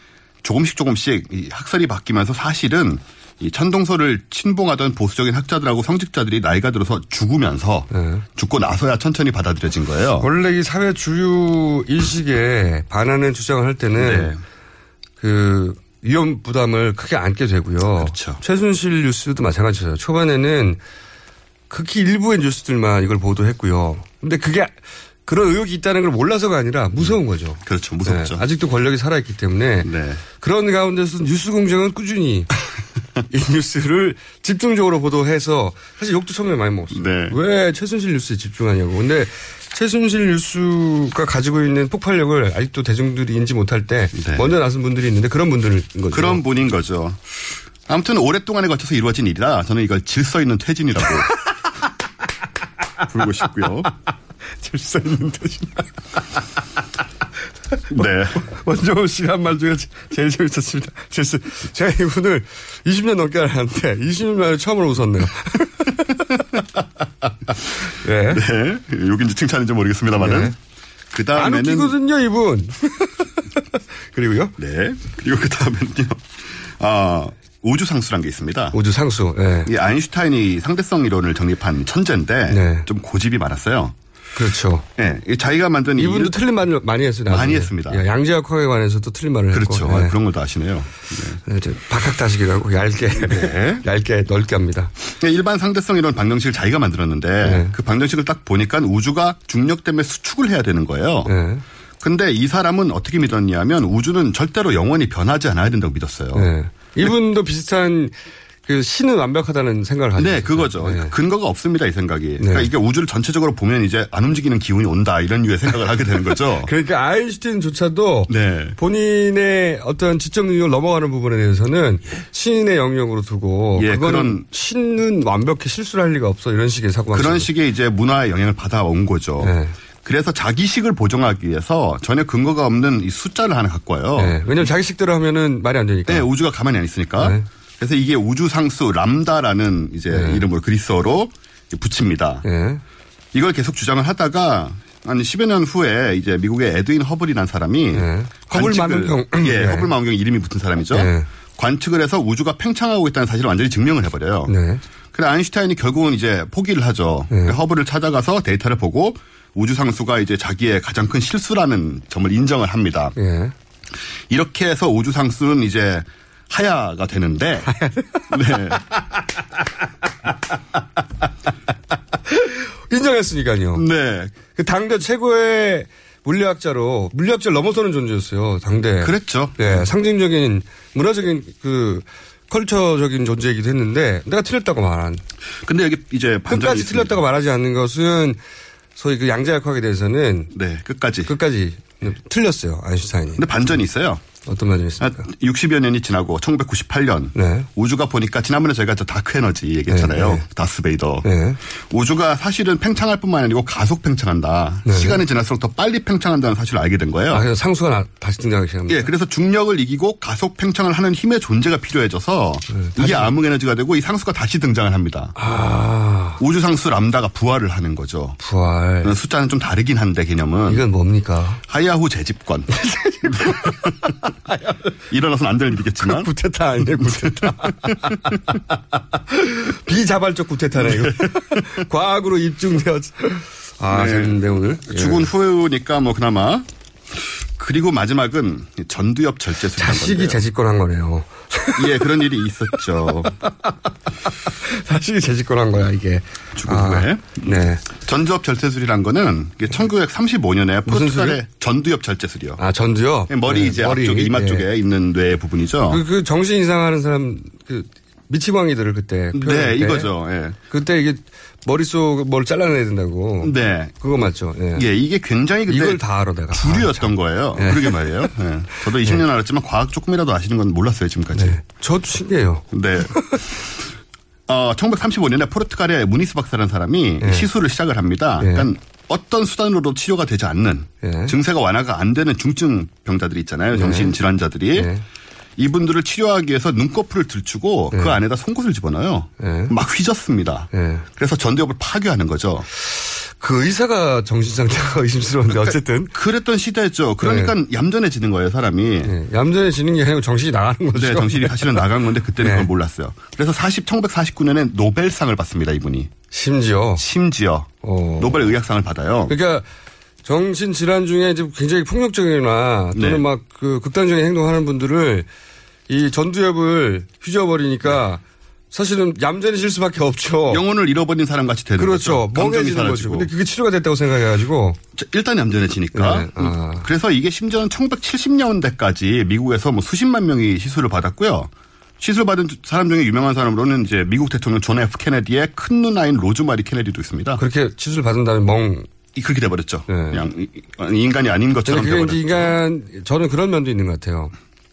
조금씩 조금씩 이 학설이 바뀌면서 사실은 이 천동설을 친봉하던 보수적인 학자들하고 성직자들이 나이가 들어서 죽으면서 죽고 나서야 천천히 받아들여진 거예요. 원래 이 사회 주류 인식에 반하는 주장을 할 때는 네. 그 위험 부담을 크게 안게 되고요. 그렇죠. 최순실 뉴스도 마찬가지예요. 초반에는 극히 일부의 뉴스들만 이걸 보도했고요. 근데 그게 그런 의혹이 있다는 걸 몰라서가 아니라 무서운 거죠. 그렇죠. 무섭죠. 네, 아직도 권력이 살아있기 때문에 네. 그런 가운데서 뉴스 공장은 꾸준히 [LAUGHS] 이 뉴스를 집중적으로 보도해서 사실 욕도 처음에 많이 먹었어요. 네. 왜 최순실 뉴스에 집중하냐고. 근데 최순실 뉴스가 가지고 있는 폭발력을 아직도 대중들이 인지 못할 때 먼저 나선 분들이 있는데 그런 분들인 거죠. 네. 그런 분인 거죠. 아무튼 오랫동안에 걸쳐서 이루어진 일이라 저는 이걸 질서 있는 퇴진이라고 [LAUGHS] 부르고 싶고요. 질서 있는 퇴진. [LAUGHS] 네. [LAUGHS] 원정호 씨가 한 말 중에 제일 재밌었습니다. 질서. 제가 이분을 20년 넘게 알았는데 20년 만에 처음으로 웃었네요. [LAUGHS] 네. 네. 여긴지 칭찬인지 모르겠습니다만은. 네. 그안 다음에는. 웃기거든요, 이분. 그리고요? 네. 그리고 그 다음에는요. 아, 우주 상수란 게 있습니다. 우주 상수, 네. 이 아인슈타인이 상대성 이론을 정립한 천재인데. 네. 좀 고집이 많았어요. 그렇죠. 네. 이 자기가 만든 이 이분도 틀린 말을 많이 했어요. 나중에. 많이 했습니다. 예, 양지학학에 관해서도 틀린 말을 그렇죠. 했고. 아, 네. 그런 걸다 아시네요. 네, 이제 박학다식이라고 얇게 [LAUGHS] 얇게 넓게 합니다. 네, 일반 상대성 이론 방정식을 자기가 만들었는데 네. 그 방정식을 딱 보니까 우주가 중력 때문에 수축을 해야 되는 거예요. 네. 근데 이 사람은 어떻게 믿었냐면 우주는 절대로 영원히 변하지 않아야 된다고 믿었어요. 네. 이분도 비슷한 그 신은 완벽하다는 생각을 가지고 네. 그거죠. 네. 근거가 없습니다, 이 생각이. 그러니까 이게 우주를 전체적으로 보면 이제 안 움직이는 기운이 온다, 이런 류의 생각을 하게 되는 거죠. [LAUGHS] 그러니까 아인슈타인조차도 네. 본인의 어떤 지적 능력을 넘어가는 부분에 대해서는 신의 영역으로 두고 예, 그거는 신은 완벽히 실수를 할 리가 없어 이런 식의 사고가 그런 식의 이제 문화의 영향을 받아온 거죠. 네. 그래서 자기식을 보정하기 위해서 전혀 근거가 없는 이 숫자를 하나 갖고 와요. 네. 왜냐면 자기식대로 하면은 말이 안 되니까. 네, 우주가 가만히 안 있으니까. 네. 그래서 이게 우주 상수 람다라는 이제 이름을 그리스어로 붙입니다. 네. 이걸 계속 주장을 하다가 한 10여 년 후에 이제 미국의 에드윈 허블이라는 사람이 허블 관측을- 망원경. 예, 네. 허블 망원경 이름이 붙은 사람이죠. 네. 관측을 해서 우주가 팽창하고 있다는 사실을 완전히 증명을 해버려요. 네. 그래 아인슈타인이 결국은 이제 포기를 하죠. 허블을 찾아가서 데이터를 보고 우주 상수가 이제 자기의 가장 큰 실수라는 점을 인정을 합니다. 예. 이렇게 해서 우주 상수는 이제 하야가 되는데 네. [LAUGHS] 인정했으니까요. 네. 그 당대 최고의 물리학자로 물리학자를 넘어서는 존재였어요. 당대. 그랬죠. 네, 상징적인 문화적인 그 컬처적인 존재이기도 했는데 내가 틀렸다고 말한. 근데 여기 이제 끝까지 있습니다. 틀렸다고 말하지 않는 것은 소위 그 양자역학에 대해서는 네, 끝까지 끝까지 틀렸어요. 아인슈타인이. 근데 반전이 있어요. 어떤 있습니까? 60여 년이 지나고 1998년 네. 우주가 보니까 지난번에 저희가 저 dark energy 얘기했잖아요. 네, 네. 다스베이더. 네. 우주가 사실은 팽창할 뿐만 아니고 가속 팽창한다. 네. 시간이 지날수록 더 빨리 팽창한다는 사실을 알게 된 거예요. 아, 그래서 상수가 나- 다시 등장하기 시작합니다. 예, 그래서 중력을 이기고 가속 팽창을 하는 힘의 존재가 필요해져서 이게 암흑 에너지가 되고 이 상수가 다시 등장을 합니다. 아. 우주 상수 람다가 부활을 하는 거죠. 부활. 숫자는 좀 다르긴 한데 개념은 이건 뭡니까? 하야후 재집권. [LAUGHS] [LAUGHS] 일어나서는 안될 일이겠지만. 구테타 아니에요, 구테타. 비자발적 구테타네, 이거. [LAUGHS] 과학으로 입증되었. 아, 네. 재밌는데, 오늘. 예. 죽은 후니까 뭐 그나마. 그리고 마지막은 전두엽 절제술. 자식이 재집권한 거네요. 예, 그런 일이 있었죠. [LAUGHS] 자식이 재집권한 거야, 이게. 죽은 아, 후에. 네. 전두엽 절제술이란 거는 1935년에 무슨 포르투갈의? 전두엽 절제술이요. 아, 전두요? 머리 네, 이제 머리. 앞쪽에 이마 네. 쪽에 있는 뇌 부분이죠. 그, 그 정신 이상하는 사람, 그, 미치광이들을 그때 네, 때. 이거죠. 예. 그때 이게 머릿속 뭘 잘라내야 된다고. 네. 그거 맞죠. 예. 예, 이게 굉장히 그때 이걸 다 알아 내가. 주류였던 거예요. 예. 그러게 말이에요. 예. 저도 20년 알았지만 과학 조금이라도 아시는 건 몰랐어요, 지금까지. 저도 신기해요. 네. [LAUGHS] 어, 1935년에 포르투갈의 무니스 박사라는 사람이 예. 시술을 시작을 합니다. 예. 그러니까 어떤 수단으로도 치료가 되지 않는 예. 증세가 완화가 안 되는 중증 병자들이 있잖아요. 정신 질환자들이. 예. 이분들을 치료하기 위해서 눈꺼풀을 들추고 그 안에다 송곳을 집어넣어요. 막 휘젓습니다. 그래서 전두엽을 파괴하는 거죠. 그 의사가 정신 상태가 의심스러운데 어쨌든 그랬던 시대죠. 그러니까 얌전해지는 거예요, 사람이. 얌전해지는 게 아니고 정신이 나가는 거죠. 네, 정신이 사실은 나간 건데 그때는 네. 그걸 몰랐어요. 그래서 40, 1949년에 노벨상을 받습니다, 이분이. 심지어. 심지어. 노벨 의학상을 받아요. 그러니까 정신 질환 중에 이제 굉장히 폭력적이거나 또는 네. 막그 극단적인 행동하는 분들을 이 전두엽을 휘저어버리니까 사실은 얌전해질 수밖에 없죠. 영혼을 잃어버린 사람 같이 되는 그렇죠. 거죠. 멍해지는 거죠. 근데 그게 치료가 됐다고 생각해가지고 일단 얌전해지니까. 네, 아. 음, 그래서 이게 심지어는 1970년대까지 미국에서 뭐 수십만 명이 시술을 받았고요. 시술 받은 사람 중에 유명한 사람으로는 이제 미국 대통령 존 F 케네디의 큰 누나인 로즈마리 케네디도 있습니다. 그렇게 시술 받은 다음에 멍 그렇게 돼버렸죠. 그냥 이- 인간이 아닌 것처럼 돼버렸죠. 인간 저는 그런 면도 있는 것 같아요.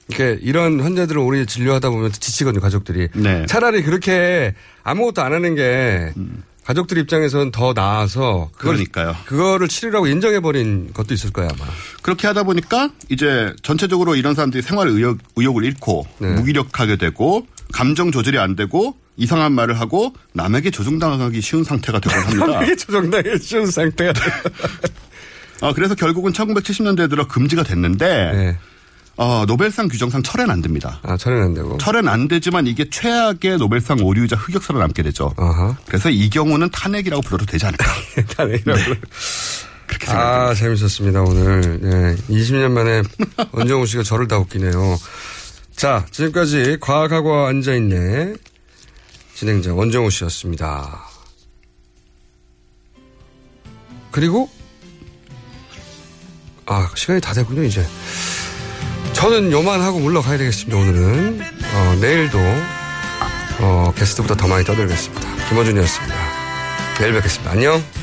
이렇게 이런 환자들을 오래 진료하다 보면 지치거든요 가족들이. 네. 차라리 그렇게 아무것도 안 하는 게 가족들 입장에서는 더 나아서 그걸, 그러니까요. 그거를 치료라고 인정해 버린 것도 있을 거야 아마. 그렇게 하다 보니까 이제 전체적으로 이런 사람들이 생활 의욕, 의욕을 잃고 네. 무기력하게 되고 감정 조절이 안 되고 이상한 말을 하고 남에게 조종당하기 쉬운 상태가 되곤 합니다. 남에게 조종당하기 쉬운 상태가 어, [LAUGHS] 그래서 결국은 1970년대에 들어 금지가 됐는데 어, 노벨상 규정상 철회는 안 됩니다. 아, 철회는 안 되고. 철회는 안 되지만 이게 최악의 노벨상 오류자 흑역사로 남게 되죠. 그래서 이 경우는 탄핵이라고 불러도 되지 않을까. [LAUGHS] 탄핵이라고. 아, 재밌었습니다, 오늘. 네, 20년 만에 [LAUGHS] 원정우 씨가 저를 다 웃기네요. 자, 지금까지 과학하고 앉아있네. 진행자 원정우 씨였습니다. 그리고, 아, 시간이 다 됐군요, 이제. 저는 요만하고 물러가야 되겠습니다, 오늘은. 어, 내일도, 어, 게스트보다 더 많이 떠들겠습니다. 김어준이었습니다. 내일 뵙겠습니다. 안녕.